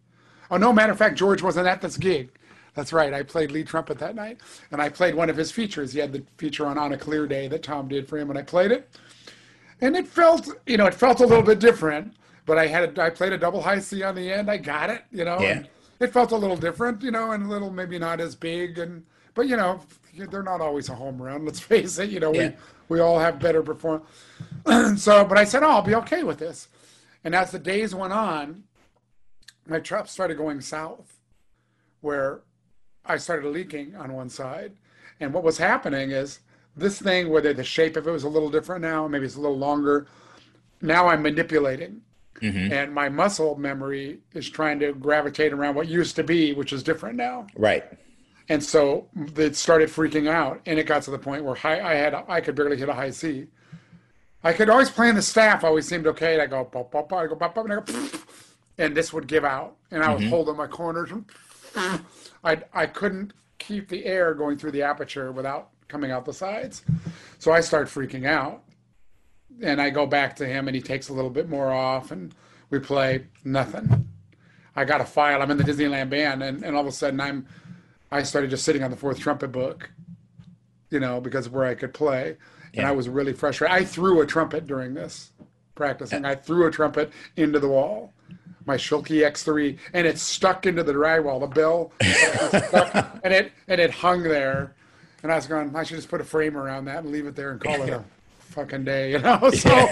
Oh no, matter of fact, George wasn't at this gig. That's right. I played lead trumpet that night, and I played one of his features. He had the feature on On a Clear Day that Tom did for him, and I played it, and it felt, you know, it felt a little bit different. But I had, a, I played a double high C on the end. I got it, you know. Yeah. it felt a little different, you know, and a little maybe not as big, and but you know, they're not always a home run. Let's face it. You know, Yeah. we we all have better perform. so, but I said, oh, I'll be okay with this. And as the days went on, my trap started going south, where I started leaking on one side. And what was happening is this thing, whether the shape of it was a little different now, maybe it's a little longer. Now I'm manipulating. Mm-hmm. And my muscle memory is trying to gravitate around what used to be, which is different now. Right. And so it started freaking out, and it got to the point where high, I had I could barely hit a high C. I could always play in the staff, always seemed okay. And I go, pop, pop, pop, I go, pop, pop, and I go, and this would give out, and I was mm-hmm. holding my corners. I I couldn't keep the air going through the aperture without coming out the sides, so I start freaking out, and I go back to him, and he takes a little bit more off, and we play nothing. I got a file. I'm in the Disneyland band, and, and all of a sudden I'm, I started just sitting on the fourth trumpet book, you know, because of where I could play, and I was really frustrated. I threw a trumpet during this practicing. I threw a trumpet into the wall, my Schilke X3, and it stuck into the drywall. The bell, stuck, and it and it hung there, and I was going. I should just put a frame around that and leave it there and call it a fucking day, you know. So,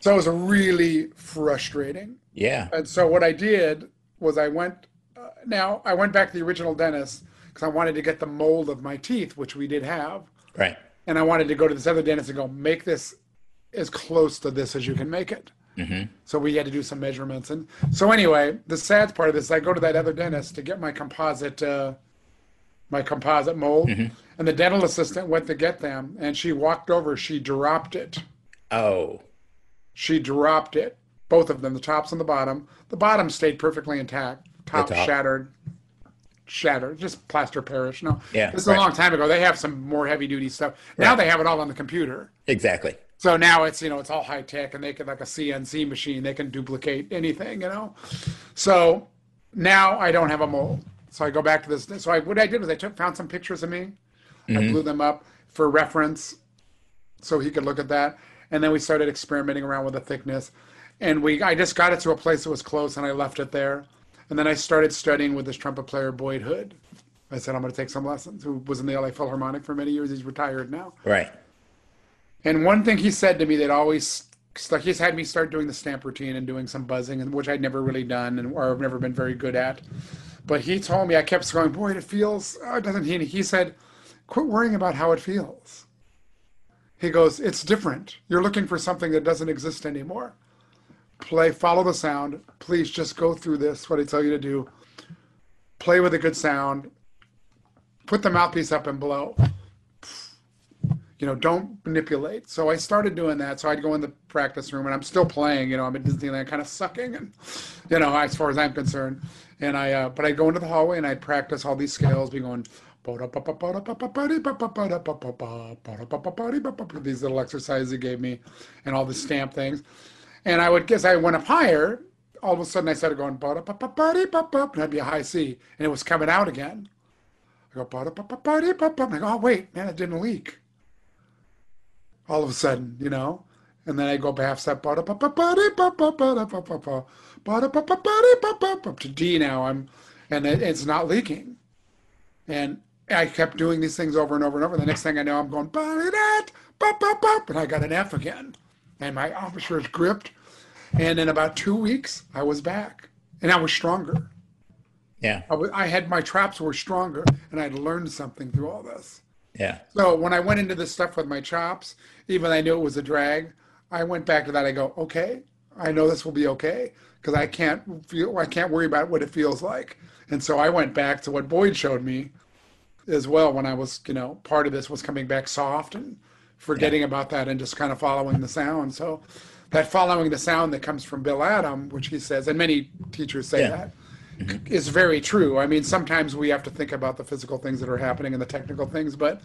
so it was really frustrating. Yeah. And so what I did was I went. Uh, now I went back to the original dentist because I wanted to get the mold of my teeth, which we did have, Right. and I wanted to go to this other dentist and go make this as close to this as you can make it. Mm-hmm. So we had to do some measurements, and so anyway, the sad part of this, I go to that other dentist to get my composite, uh, my composite mold, mm-hmm. and the dental assistant went to get them, and she walked over, she dropped it. Oh. she dropped it both of them the tops and the bottom. The bottom stayed perfectly intact top, top. shattered shattered just plaster parish no. Yeah, this is a long time ago. They have some more heavy duty stuff. Now Right. they have it all on the computer. Exactly. so now it's you know it's all high tech and they can like a cnc machine they can duplicate anything you know. So now i don't have a mold so i go back to this so I, what i did was i took found some pictures of me i mm-hmm. blew them up for reference so he could look at that. And then we started experimenting around with the thickness. And we I just got it to a place that was close and I left it there. And then I started studying with this trumpet player, Boyd Hood. I said, I'm going to take some lessons, who was in the LA Philharmonic for many years. He's retired now. Right. And one thing he said to me that always stuck, he's had me start doing the stamp routine and doing some buzzing, which I'd never really done and or I've never been very good at. But he told me, I kept going, boy, it feels, oh, doesn't he? He said, quit worrying about how it feels. He goes, it's different. You're looking for something that doesn't exist anymore. Play, follow the sound. Please just go through this, what I tell you to do. Play with a good sound. Put the mouthpiece up and blow you know, don't manipulate. So I started doing that. So I'd go in the practice room and I'm still playing, you know, I'm at Disneyland kind of sucking and, you know, as far as I'm concerned. And I, uh, but I'd go into the hallway and I'd practice all these scales, be going, these little exercises he gave me and all the stamp things. And I would guess I went up higher. All of a sudden I started going, and I'd be a high C and it was coming out again. I go, and I go, oh, wait, man, it didn't leak all of a sudden, you know. and then I go half step to D now. I'm, and it, it's not leaking, and I kept doing these things over and over and over. The next thing I know, I'm going and I got an F again, and my officers gripped, and in about two weeks, I was back, and I was stronger. Yeah. I, was, I had my traps were stronger, and I'd learned something through all this. Yeah. So when I went into this stuff with my chops, even though I knew it was a drag, I went back to that. I go, okay, I know this will be okay because I can't feel, I can't worry about what it feels like. And so I went back to what Boyd showed me as well when I was, you know, part of this was coming back soft and forgetting yeah. about that and just kind of following the sound. So that following the sound that comes from Bill Adam, which he says, and many teachers say yeah. that, mm-hmm. is very true. I mean, sometimes we have to think about the physical things that are happening and the technical things, but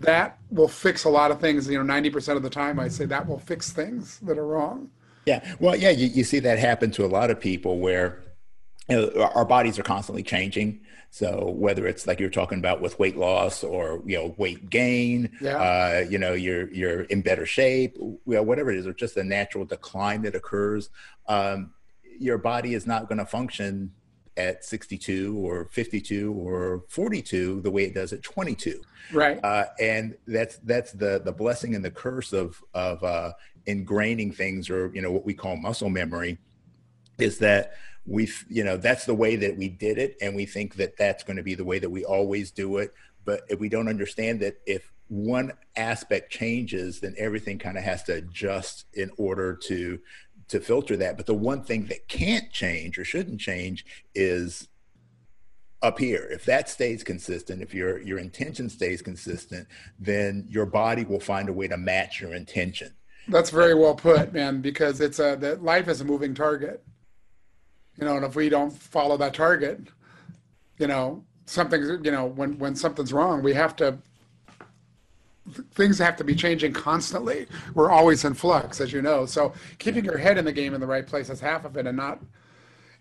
that will fix a lot of things. You know, 90% of the time, I say that will fix things that are wrong. Yeah. Well, yeah, you, you see that happen to a lot of people where you know, our bodies are constantly changing. So whether it's like you're talking about with weight loss or you know weight gain, yeah. uh, you know you're you're in better shape, you know, whatever it is, or just a natural decline that occurs, um, your body is not going to function at 62 or 52 or 42 the way it does at 22 right. Uh, and that's that's the the blessing and the curse of of uh, ingraining things or you know what we call muscle memory is that we you know that's the way that we did it and we think that that's going to be the way that we always do it. But if we don't understand that if one aspect changes then everything kind of has to adjust in order to to filter that. But the one thing that can't change or shouldn't change is up here. If that stays consistent, if your your intention stays consistent, then your body will find a way to match your intention. That's very well put, man. Because it's a that life is a moving target. You know, and if we don't follow that target, you know, something's you know when when something's wrong, we have to things have to be changing constantly. We're always in flux, as you know. So keeping your head in the game in the right place is half of it, and not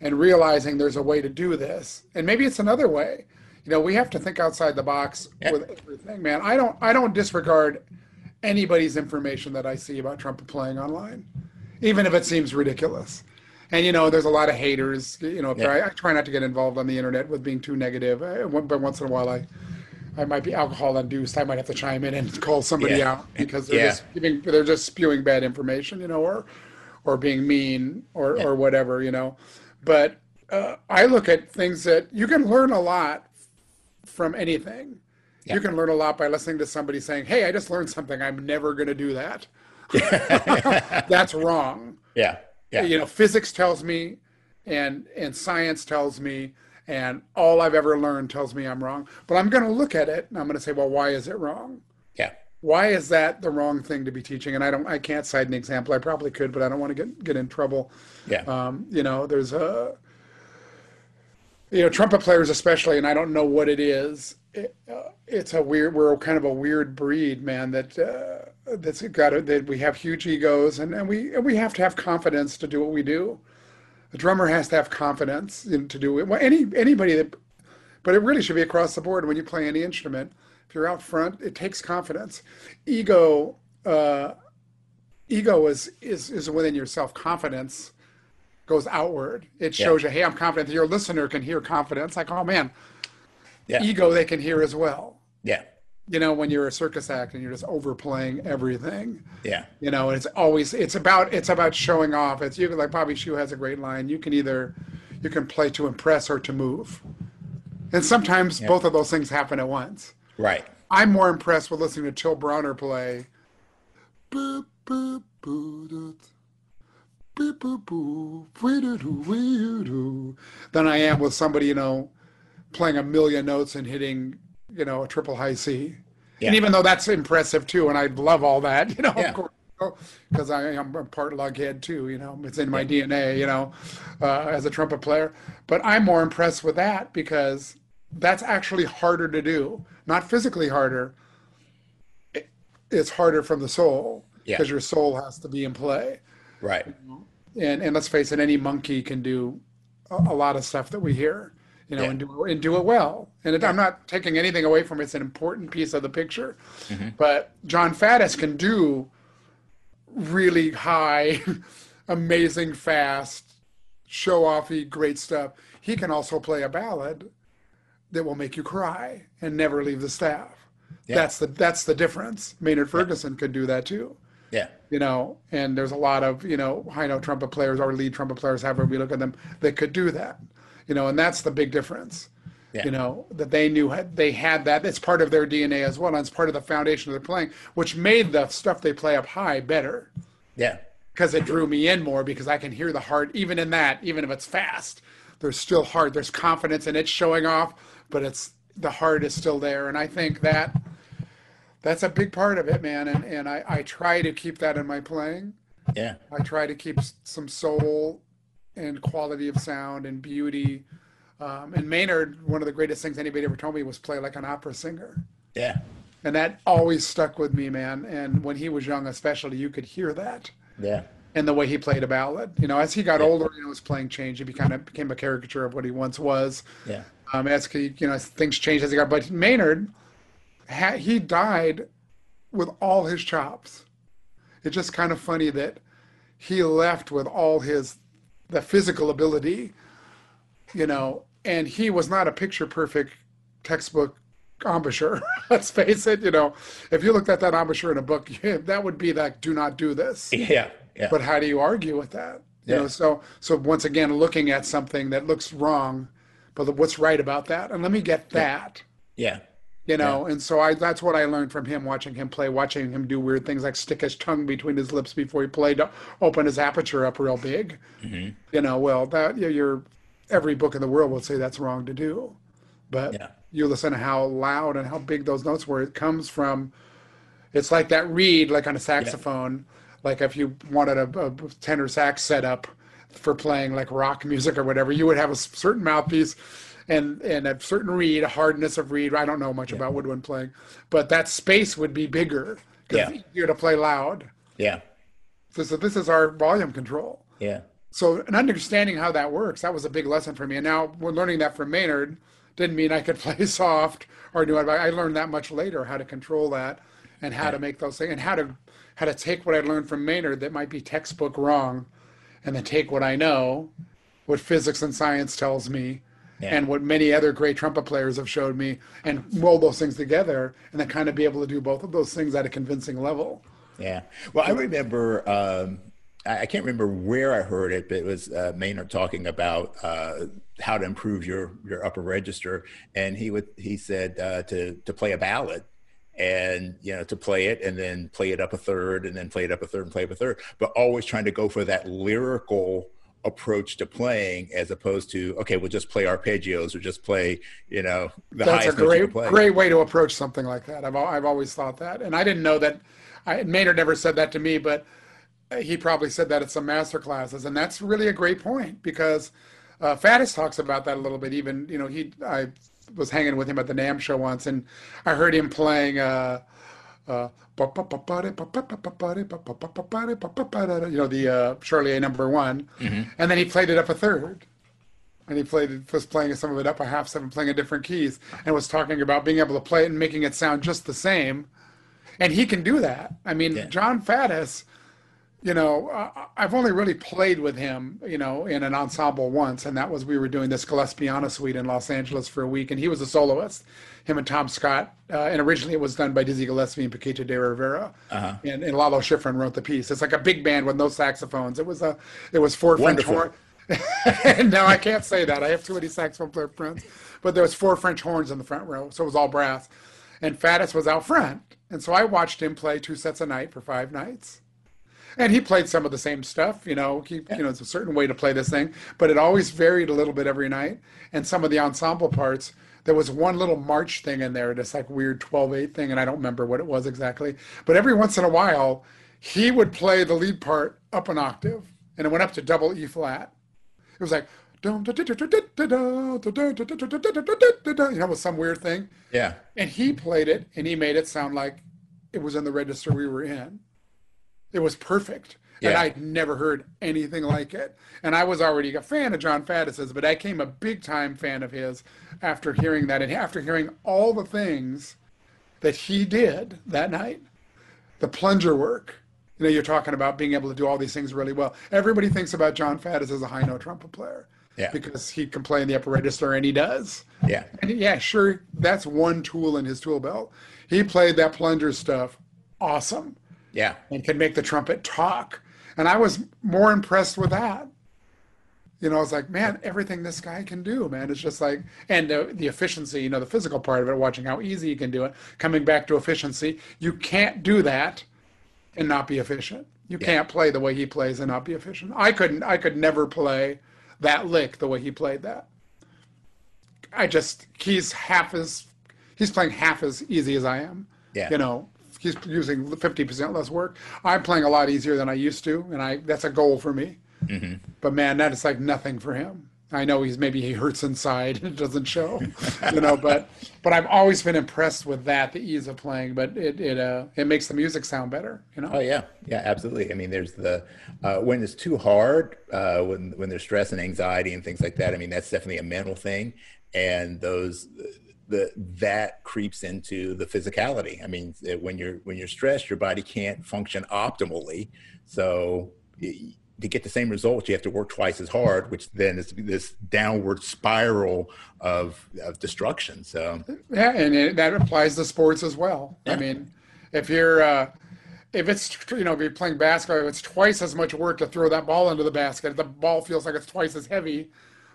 and realizing there's a way to do this, and maybe it's another way. You know, we have to think outside the box with everything, man. I don't I don't disregard anybody's information that I see about Trump playing online, even if it seems ridiculous. And you know, there's a lot of haters. You know, yeah. I, I, try not to get involved on the internet with being too negative. Eh, but once in a while, I I might be alcohol induced. I might have to chime in and call somebody yeah. out because they're yeah. just giving, they're just spewing bad information, you know, or or being mean or yeah. or whatever, you know. But uh, I look at things that you can learn a lot from anything. You can learn a lot by listening to somebody saying, "Hey, I just learned something. I'm never going to do that." That's wrong. Yeah. Yeah. You know, physics tells me and and science tells me and all I've ever learned tells me I'm wrong. But I'm going to look at it and I'm going to say, well, why is it wrong? Yeah. Why is that the wrong thing to be teaching? And I don't, I can't cite an example. I probably could, but I don't want to get get in trouble. Yeah. Um, you know, there's a, you know, trumpet players especially, and I don't know what it is. It, uh, it's a weird. We're kind of a weird breed, man. That uh, that's got it. That we have huge egos, and, and we and we have to have confidence to do what we do the drummer has to have confidence in, to do it. Well, any anybody that, but it really should be across the board when you play any instrument. If you're out front, it takes confidence. Ego, uh, ego is is is within yourself. Confidence goes outward. It shows yeah. you, hey, I'm confident. Your listener can hear confidence. Like, oh man, yeah. ego they can hear as well. Yeah you know when you're a circus act and you're just overplaying everything. Yeah. You know it's always it's about it's about showing off. It's you like bobby shew has a great line you can either you can play to impress or to move. And sometimes yeah. both of those things happen at once. Right. I'm more impressed with listening to Till Brönner play than i am with somebody you know playing a million notes and hitting you know, a triple high C. Yeah. And even though that's impressive too, and I love all that, you know, yeah. of course, because I am a part lughead too, you know, it's in my yeah. DNA, you know, uh, as a trumpet player. But I'm more impressed with that because that's actually harder to do, not physically harder. It's harder from the soul because your soul has to be in play. Right. And and let's face it, any monkey can do a, a lot of stuff that we hear you know, yeah. and do and do it well. And it, yeah. I'm not taking anything away from it. It's an important piece of the picture. Mm-hmm. But Jon Faddis can do really high, amazing fast, show offy, great stuff. He can also play a ballad that will make you cry and never leave the staff. Yeah. That's the that's the difference. Maynard Ferguson could do that too. Yeah. You know, and there's a lot of, you know, high note trumpet players or lead trumpet players, however we look at them, that could do that. You know, and that's the big difference. Yeah. You know, that they knew they had that. It's part of their DNA as well. And it's part of the foundation of their playing, which made the stuff they play up high better Yeah. because it drew me in more because I can hear the heart even in that, even if it's fast. There's still heart. There's confidence and it's showing off, but it's the heart is still there. And I think that that's a big part of it, man. And and I, I try to keep that in my playing. Yeah. I try to keep some soul and quality of sound and beauty. Um, and Maynard, one of the greatest things anybody ever told me was play like an opera singer. Yeah. And that always stuck with me, man. And when he was young, especially, you could hear that Yeah. and the way he played a ballad. You know, as he got older, you know, his playing changed. He kind of became a caricature of what he once was. Yeah. Um, as he, you know, things changed as he got, but Maynard, ha- he died with all his chops. It's just kind of funny that he left with all his the physical ability, you know, and he was not a picture perfect textbook embouchure. Let's face it, you know, if you looked at that embouchure in a book, that would be like, do not do this Yeah. Yeah. but how do you argue with that you Yeah. know so so once again looking at something that looks wrong but what's right about that and let me get that yeah. You know and so i that's what i learned from him watching him play watching him do weird things like stick his tongue between his lips before he played to open his aperture up real big mm-hmm. you know well that you you're every book in the world will say that's wrong to do but Yeah. you listen to how loud and how big those notes were it comes from it's like that reed, like on a saxophone. Like if you wanted a, a tenor sax setup for playing like rock music or whatever, you would have a certain mouthpiece and and a certain reed, a hardness of reed. I don't know much about woodwind playing, but that space would be bigger because Yeah. easier to play loud. Yeah. So, so this is our volume control. Yeah. So, and understanding how that works, that was a big lesson for me. And now we're learning that from Maynard didn't mean I could play soft or do it. I learned that much later how to control that and how to make those things and how to how to take what I learned from Maynard that might be textbook wrong, and then take what I know, what physics and science tells me, and what many other great trumpet players have showed me, and roll those things together, and then kind of be able to do both of those things at a convincing level. Yeah. Well, I remember, um, I I can't remember where I heard it, but it was uh, Maynard talking about uh, how to improve your, your upper register. And he would, he said uh, to, to play a ballad and, you know, to play it and then play it up a third and then play it up a third and play up a third, but always trying to go for that lyrical approach to playing as opposed to, okay, we'll just play arpeggios or just play, you know, the That's a highest you great, great way to approach something like that. I've I've always thought that, and I didn't know that. I, Maynard never said that to me, but he probably said that at some master classes, and that's really a great point because uh, Faddis talks about that a little bit. Even you know, he I was hanging with him at the NAMM show once, and I heard him playing. Uh, uh, you know the uh, Charlier number one, and then he played it up a third and he played was playing some of it up a half seven, playing in different keys, and was talking about being able to play it and making it sound just the same. And he can do that. I mean, Yeah. Jon Faddis, you know, uh, I've only really played with him, you know, in an ensemble once, and that was we were doing this Gillespiana suite in Los Angeles for a week, and he was a soloist, him and Tom Scott, uh, and originally it was done by Dizzy Gillespie and Paquito D'Rivera, and, and Lalo Schifrin wrote the piece. It's like a big band with no saxophones. It was a, it was four French Wonderful. horn. no, I can't say that. I have too many saxophone player friends. But there was four French horns in the front row, so it was all brass. And Faddis was out front. And so I watched him play two sets a night for five nights and he played some of the same stuff you know he, yeah. you know it's a certain way to play this thing but it always varied a little bit every night and some of the ensemble parts there was one little march thing in there this like weird 12-8 thing and i don't remember what it was exactly but every once in a while he would play the lead part up an octave and it went up to double e flat it was like you know with some weird thing yeah and he played it and he made it sound like it was in the register we were in it was perfect. And I'd never heard anything like it. And I was already a fan of Jon Faddis's, but I came a big time fan of his after hearing that and after hearing all the things that he did that night. The plunger work, You know, you're talking about being able to do all these things really well. Everybody thinks about Jon Faddis as a high note trumpet player. Yeah. Because he can play in the upper register and he does. Yeah. And yeah, sure, that's one tool in his tool belt. He played that plunger stuff awesome Yeah. and can make the trumpet talk. And I was more impressed with that. You know, I was like, man, everything this guy can do, man. It's just like, and uh, the efficiency, you know, the physical part of it, watching how easy he can do it, coming back to efficiency. You can't do that and not be efficient. You can't play the way he plays and not be efficient. I couldn't, I could never play that lick the way he played that. I just, he's half as, he's playing half as easy as I am. Yeah. You know, he's using 50% less work. I'm playing a lot easier than I used to, and I that's a goal for me. But man, that is like nothing for him. I know he's maybe he hurts inside and it doesn't show, you know. But but I've always been impressed with that, the ease of playing. But it it uh it makes the music sound better, you know. Oh yeah, yeah, absolutely. I mean, there's the uh, when it's too hard, uh, when when there's stress and anxiety and things like that. I mean, that's definitely a mental thing, and those the that creeps into the physicality. I mean, it- when you're when you're stressed, your body can't function optimally. So y- to get the same results, you have to work twice as hard, which then is this downward spiral of of destruction. So Yeah, and it, that applies to sports as well. I mean, if you're uh, if it's you know if you're playing basketball, it's twice as much work to throw that ball into the basket. If the ball feels like it's twice as heavy,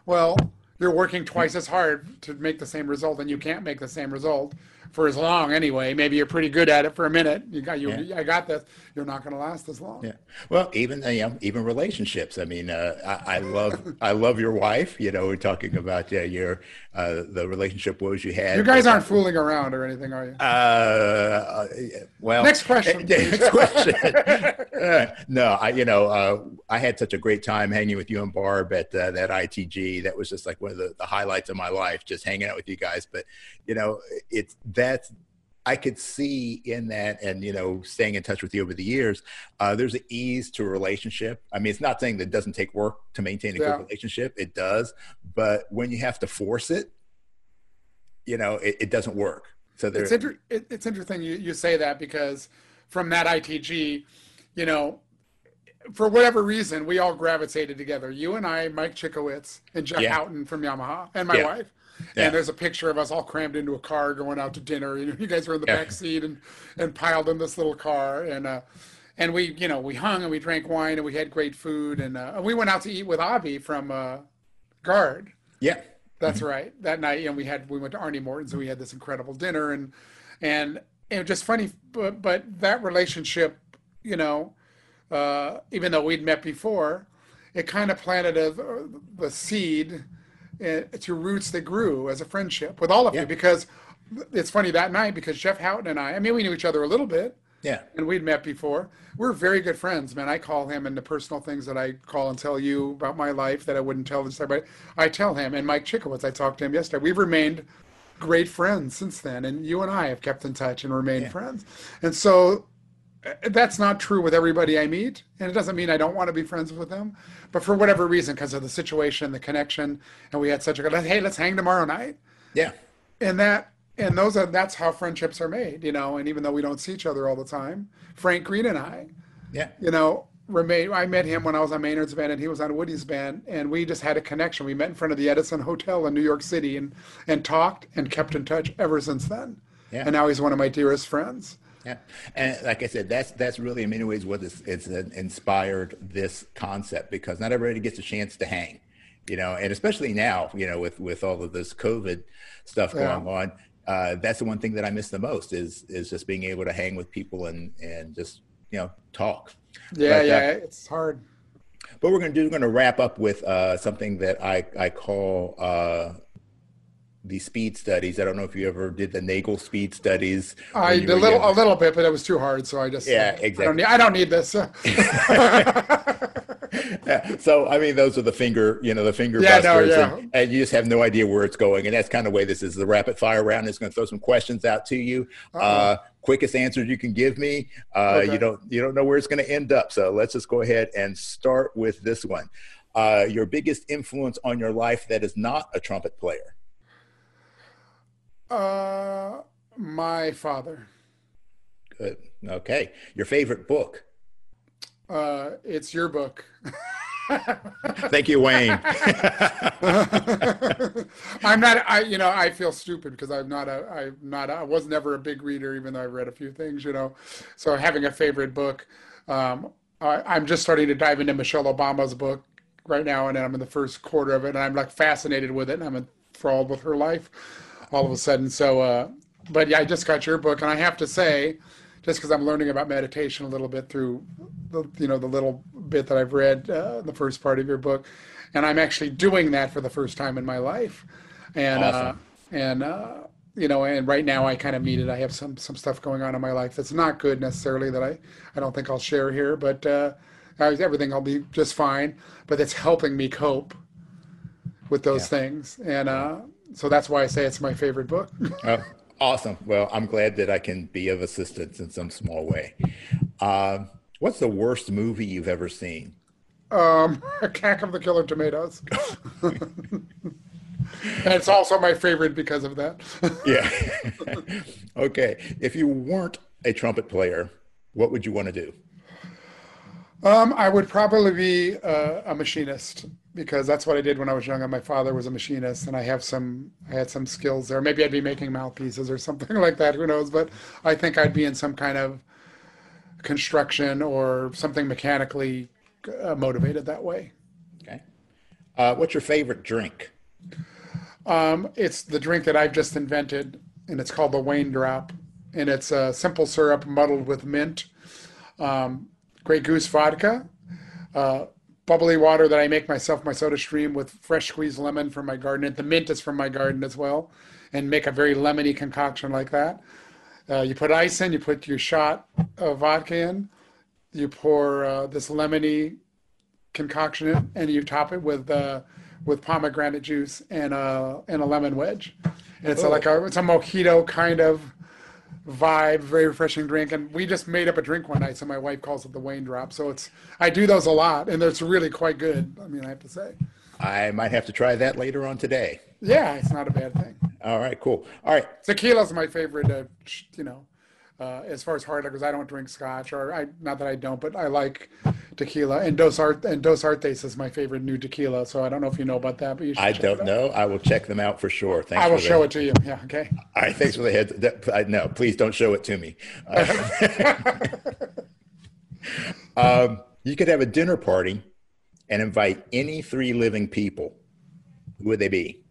well, you're working twice as hard to make the same result, and you can't make the same result for as long anyway. Maybe you're pretty good at it for a minute. You got you. Yeah. I got this. You're not going to last as long. Yeah. Well, even uh, you know, even relationships. I mean, uh, I, I love I love your wife. You know, we're talking about yeah, your uh, the relationship woes you had. You guys aren't fooling around or anything, are you? Uh, uh, well. Next question, Next question. Uh, no, I you know uh, I had such a great time hanging with you and Barb at uh, that ITG. That was just like one of the, the highlights of my life, just hanging out with you guys. But you know, it's that's I could see in that, and you know, staying in touch with you over the years, uh, there's an ease to a relationship. I mean, it's not saying that it doesn't take work to maintain a Yeah. good relationship; it does. But when you have to force it, you know, it, it doesn't work. So it's inter- it, it's interesting you, you say that because from that ITG, you know, for whatever reason, we all gravitated together. You and I, Mike Chikowitz, and Jeff Yeah. Houghton from Yamaha, and my Yeah. wife. Yeah. And there's a picture of us all crammed into a car going out to dinner. You know, you guys were in the Yeah. back seat and and piled in this little car, and uh, and we, you know, we hung and we drank wine and we had great food, and uh, we went out to eat with Avi from uh, Guard. yeah. That's right. That night, and we had we went to Arnie Morton's and we had this incredible dinner, and and it was just funny. But but that relationship, you know, uh, even though we'd met before, it kind of planted a the seed to roots that grew as a friendship with all of Yeah. you. Because it's funny that night because Jeff Houghton and I, I mean, we knew each other a little bit, Yeah. and we'd met before. We're very good friends, man. I call him and the personal things that I call and tell you about my life that I wouldn't tell this everybody. I tell him and Mike Chikowitz. I talked to him yesterday. We've remained great friends since then, and you and I have kept in touch and remained Yeah. friends. And so uh, Uh, that's not true with everybody I meet, and it doesn't mean I don't want to be friends with them. But for whatever reason, because of the situation, the connection, and we had such a good. Hey, let's hang tomorrow night Yeah. and that and those are that's how friendships are made you know and even though we don't see each other all the time frank greene and i Yeah. you know remain i met him when i was on maynard's band and he was on woody's band and we just had a connection we met in front of the edison hotel in new york city and and talked and kept in touch ever since then Yeah. and now he's one of my dearest friends Yeah, and like I said, that's that's really in many ways what is it's inspired this concept because not everybody gets a chance to hang, you know, and especially now, you know, with with all of this COVID stuff Yeah. going on, uh, that's the one thing that I miss the most is is just being able to hang with people and and just you know talk. yeah But, uh, yeah it's hard But we're going to do, we're going to wrap up with uh, something that I, I call uh, the speed studies. I don't know if you ever did the Nagel speed studies. i a little a little bit but it was too hard so i just Yeah, I don't exactly. need, I don't need this Yeah, so I mean, those are the finger, you know, the finger Yeah, no, yeah. and, and you just have no idea where it's going. And that's kind of the way this is. The rapid fire round is going to throw some questions out to you. Uh, quickest answers you can give me. Uh, Okay. You don't you don't know where it's going to end up. So let's just go ahead and start with this one. Uh, your biggest influence on your life that is not a trumpet player. Uh my father Good. Okay. Your favorite book. Uh, it's your book. Thank you, Wayne. I'm not. I you know I feel stupid because I'm not a. I'm not. A, I was never a big reader, even though I've read a few things. You know, so having a favorite book. Um, I, I'm just starting to dive into Michelle Obama's book right now, and I'm in the first quarter of it, and I'm like fascinated with it, and I'm enthralled with her life all of a sudden. So, uh, but yeah, I just got your book, and I have to say, just because I'm learning about meditation a little bit through, the, you know, the little bit that I've read uh, the first part of your book, and I'm actually doing that for the first time in my life, and Awesome. uh, and uh, you know, and right now I kind of need it. I have some some stuff going on in my life that's not good necessarily that I I don't think I'll share here, but uh, I- everything will be just fine. But it's helping me cope with those Yeah. things, and uh, so that's why I say it's my favorite book. Oh, awesome. Well, I'm glad that I can be of assistance in some small way. Um, what's the worst movie you've ever seen? um, Attack of the Killer Tomatoes. and it's also my favorite because of that. Yeah. okay. If you weren't a trumpet player, what would you want to do? Um, I would probably be uh, a machinist because that's what I did when I was younger. My father was a machinist, and I have some, I had some skills there. Maybe I'd be making mouthpieces or something like that. Who knows? But I think I'd be in some kind of construction or something mechanically uh, motivated that way. Okay. Uh, what's your favorite drink? Um, it's the drink that I've just invented, and it's called the Wayne Drop, and it's a simple syrup muddled with mint, um, Grey Goose vodka, uh, bubbly water that I make myself, my soda stream with fresh squeezed lemon from my garden. And the mint is from my garden as well, and make a very lemony concoction like that. Uh, you put ice in, you put your shot of vodka in, you pour uh, this lemony concoction in, and you top it with uh, with pomegranate juice and a and a lemon wedge. And it's a, like a it's a mojito kind of vibe, very refreshing drink. And we just made up a drink one night, so my wife calls it the Wayne Drop. So it's I do those a lot, and it's really quite good. I mean, I have to say, I might have to try that later on today. yeah, it's not a bad thing. All right, cool. All right. Tequila's my favorite. Uh, you know, uh, as far as hard liquors, I don't drink scotch, or I not that I don't, but I like tequila. And Dos Art and Dos Artes is my favorite new tequila. So I don't know if you know about that, but you should. I don't know. I will check them out for sure. Thanks I will show it to you. Yeah. Okay. All right, thanks for the head. That, I, no, please don't show it to me. Uh, um, you could have a dinner party and invite any three living people. Who would they be?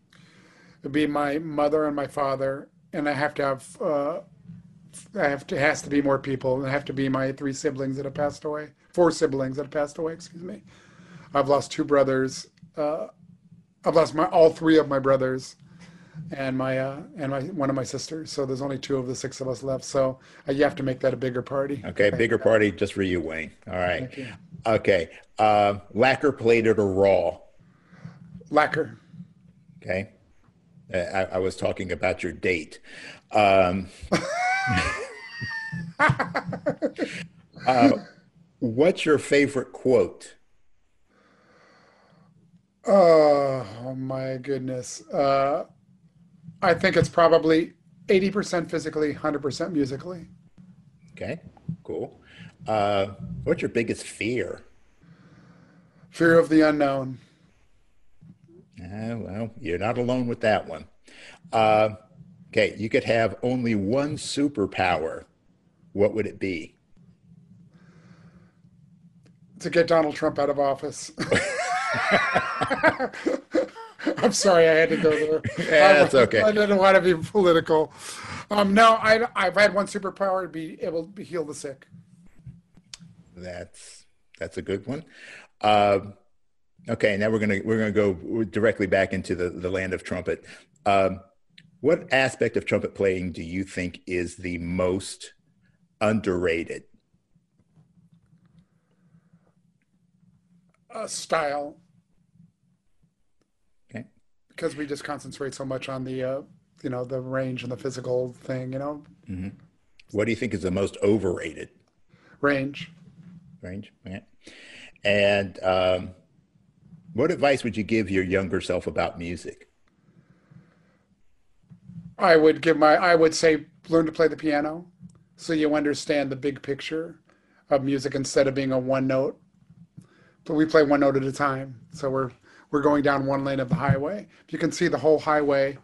It'd be my mother and my father, and I have to have. Uh, I have to. Has to be more people. It have to be my three siblings that have passed away. Four siblings that have passed away. Excuse me. I've lost two brothers. Uh, I've lost my all three of my brothers, and my uh, and my one of my sisters. So there's only two of the six of us left. So uh, you have to make that a bigger party. Okay, bigger party just for you, Wayne. All right. Okay. Uh, lacquer plated or raw? Lacquer. Okay. I, I was talking about your date. Um, uh, what's your favorite quote? Oh my goodness. Uh, I think it's probably 80% physically, 100% musically. Okay, cool. Uh, what's your biggest fear? Fear of the unknown. Uh, well, you're not alone with that one. Uh, okay, you could have only one superpower. What would it be? to get Donald Trump out of office. I'm sorry, I had to go there. Yeah, that's okay. I didn't want to be political. Um, no, I, I've had one superpower to be able to heal the sick. That's that's a good one. Um, okay, now we're gonna we're gonna go directly back into the the land of trumpet. Um, what aspect of trumpet playing do you think is the most underrated? Uh, style, Okay, because we just concentrate so much on the, uh, you know, the range and the physical thing. You know, what do you think is the most overrated? range. range. Yeah. And um, what advice would you give your younger self about music? I would give my, I would say, learn to play the piano, so you understand the big picture of music instead of being a one note. But we play one note at a time, so we're we're going down one lane of the highway. If you can see the whole highway,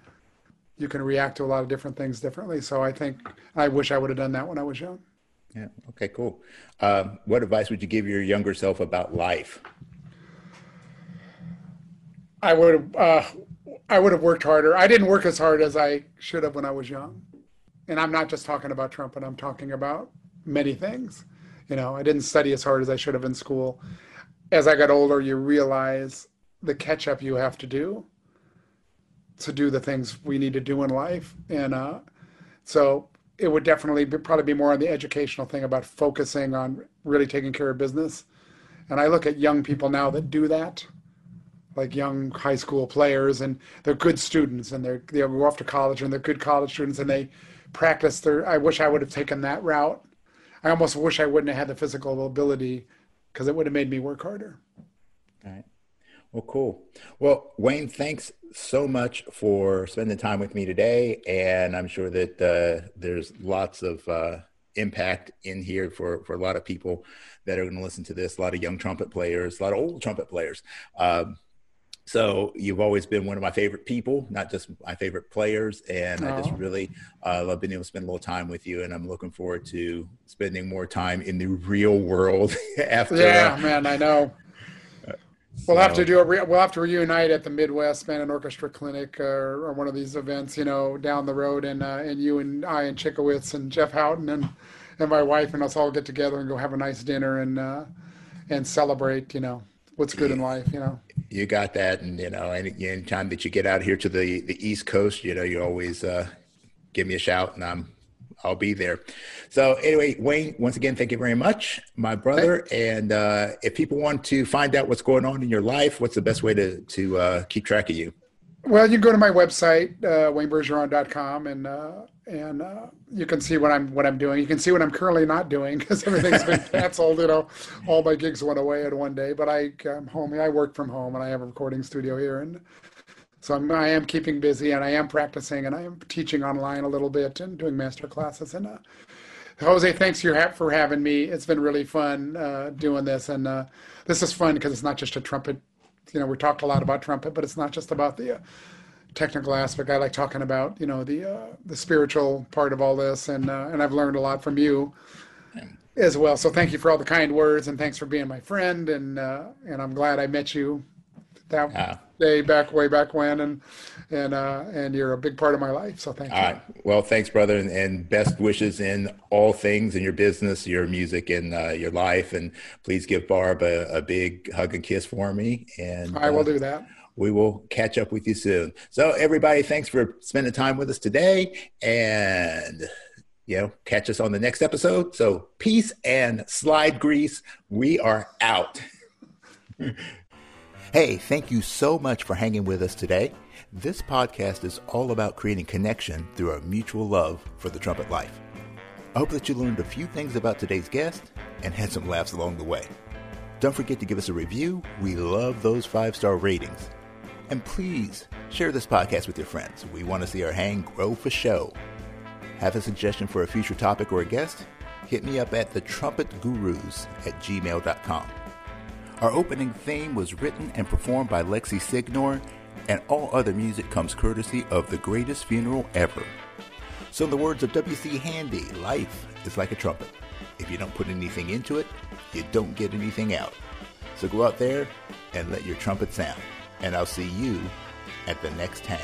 you can react to a lot of different things differently. So I think I wish I would have done that when I was young. Yeah. Okay. Cool. Um, what advice would you give your younger self about life? I would. Uh, I would have worked harder. I didn't work as hard as I should have when I was young. And I'm not just talking about trumpet. I'm talking about many things. You know, I didn't study as hard as I should have in school. As I got older, you realize the catch up you have to do to do the things we need to do in life. And uh, so it would definitely be, probably be more on the educational thing about focusing on really taking care of business. And I look at young people now that do that, like young high school players, and they're good students, and they're they go off to college, and they're good college students, and they practice their. I wish I would have taken that route. I almost wish I wouldn't have had the physical ability because it would have made me work harder. All right. Well, cool. Well, Wayne, thanks so much for spending time with me today. And I'm sure that uh, there's lots of uh, impact in here for, for a lot of people that are going to listen to this, a lot of young trumpet players, a lot of old trumpet players. Um, so you've always been one of my favorite people, not just my favorite players. And Aww. I just really uh, love being able to spend a little time with you. And I'm looking forward to spending more time in the real world after. Yeah, uh, man, I know. We'll have to do a. Re- we'll have to reunite at the Midwest Band and Orchestra Clinic uh, or, or, one of these events, you know, down the road, and uh, and you and I and Chickowitz and Jeff Houghton and and my wife and us all get together and go have a nice dinner and uh, and celebrate, you know, what's good in life, you know. You got that, and you know, any anytime that you get out here to the the East Coast, you know, you always uh, give me a shout, and I'm I'll be there. So anyway, Wayne, once again, thank you very much, my brother. And uh, if people want to find out what's going on in your life, what's the best way to to uh, keep track of you? Well, you can go to my website, uh, waynebergeron.com, and uh, and uh, you can see what I'm what I'm doing. You can see what I'm currently not doing because everything's been canceled. You know, all my gigs went away in one day. But I, I'm home. I work from home, and I have a recording studio here, and so I'm, I am keeping busy, and I am practicing, and I am teaching online a little bit and doing master classes. And uh, Jose, thanks for having me. It's been really fun uh, doing this, and uh, this is fun because it's not just a trumpet you know, we talked a lot about trumpet, but it's not just about the uh, technical aspect. I like talking about, you know, the uh, the spiritual part of all this, and uh, and I've learned a lot from you as well. So thank you for all the kind words, and thanks for being my friend, and uh, and I'm glad I met you that yeah. Day back way back when, and and uh, and you're a big part of my life. So thank you. Well, thanks, brother, and, and, best wishes in all things in your business, your music, and uh, your life. And please give Barb a, a, big hug and kiss for me. And I will uh, do that. We will catch up with you soon. So, everybody, thanks for spending time with us today, and you know, catch us on the next episode. So, peace and slide grease. We are out. Hey, thank you so much for hanging with us today. This podcast is all about creating connection through our mutual love for the trumpet life. I hope that you learned a few things about today's guest and had some laughs along the way. Don't forget to give us a review. We love those five star ratings. And please share this podcast with your friends. We want to see our hang grow for show. Have a suggestion for a future topic or a guest? Hit me up at the thetrumpetgurus at gmail.com. Our opening theme was written and performed by Lexi Signor, and all other music comes courtesy of The Greatest Funeral Ever. So, in the words of W.C. Handy, life is like a trumpet. If you don't put anything into it, you don't get anything out. So go out there and let your trumpet sound. And I'll see you at the next hang.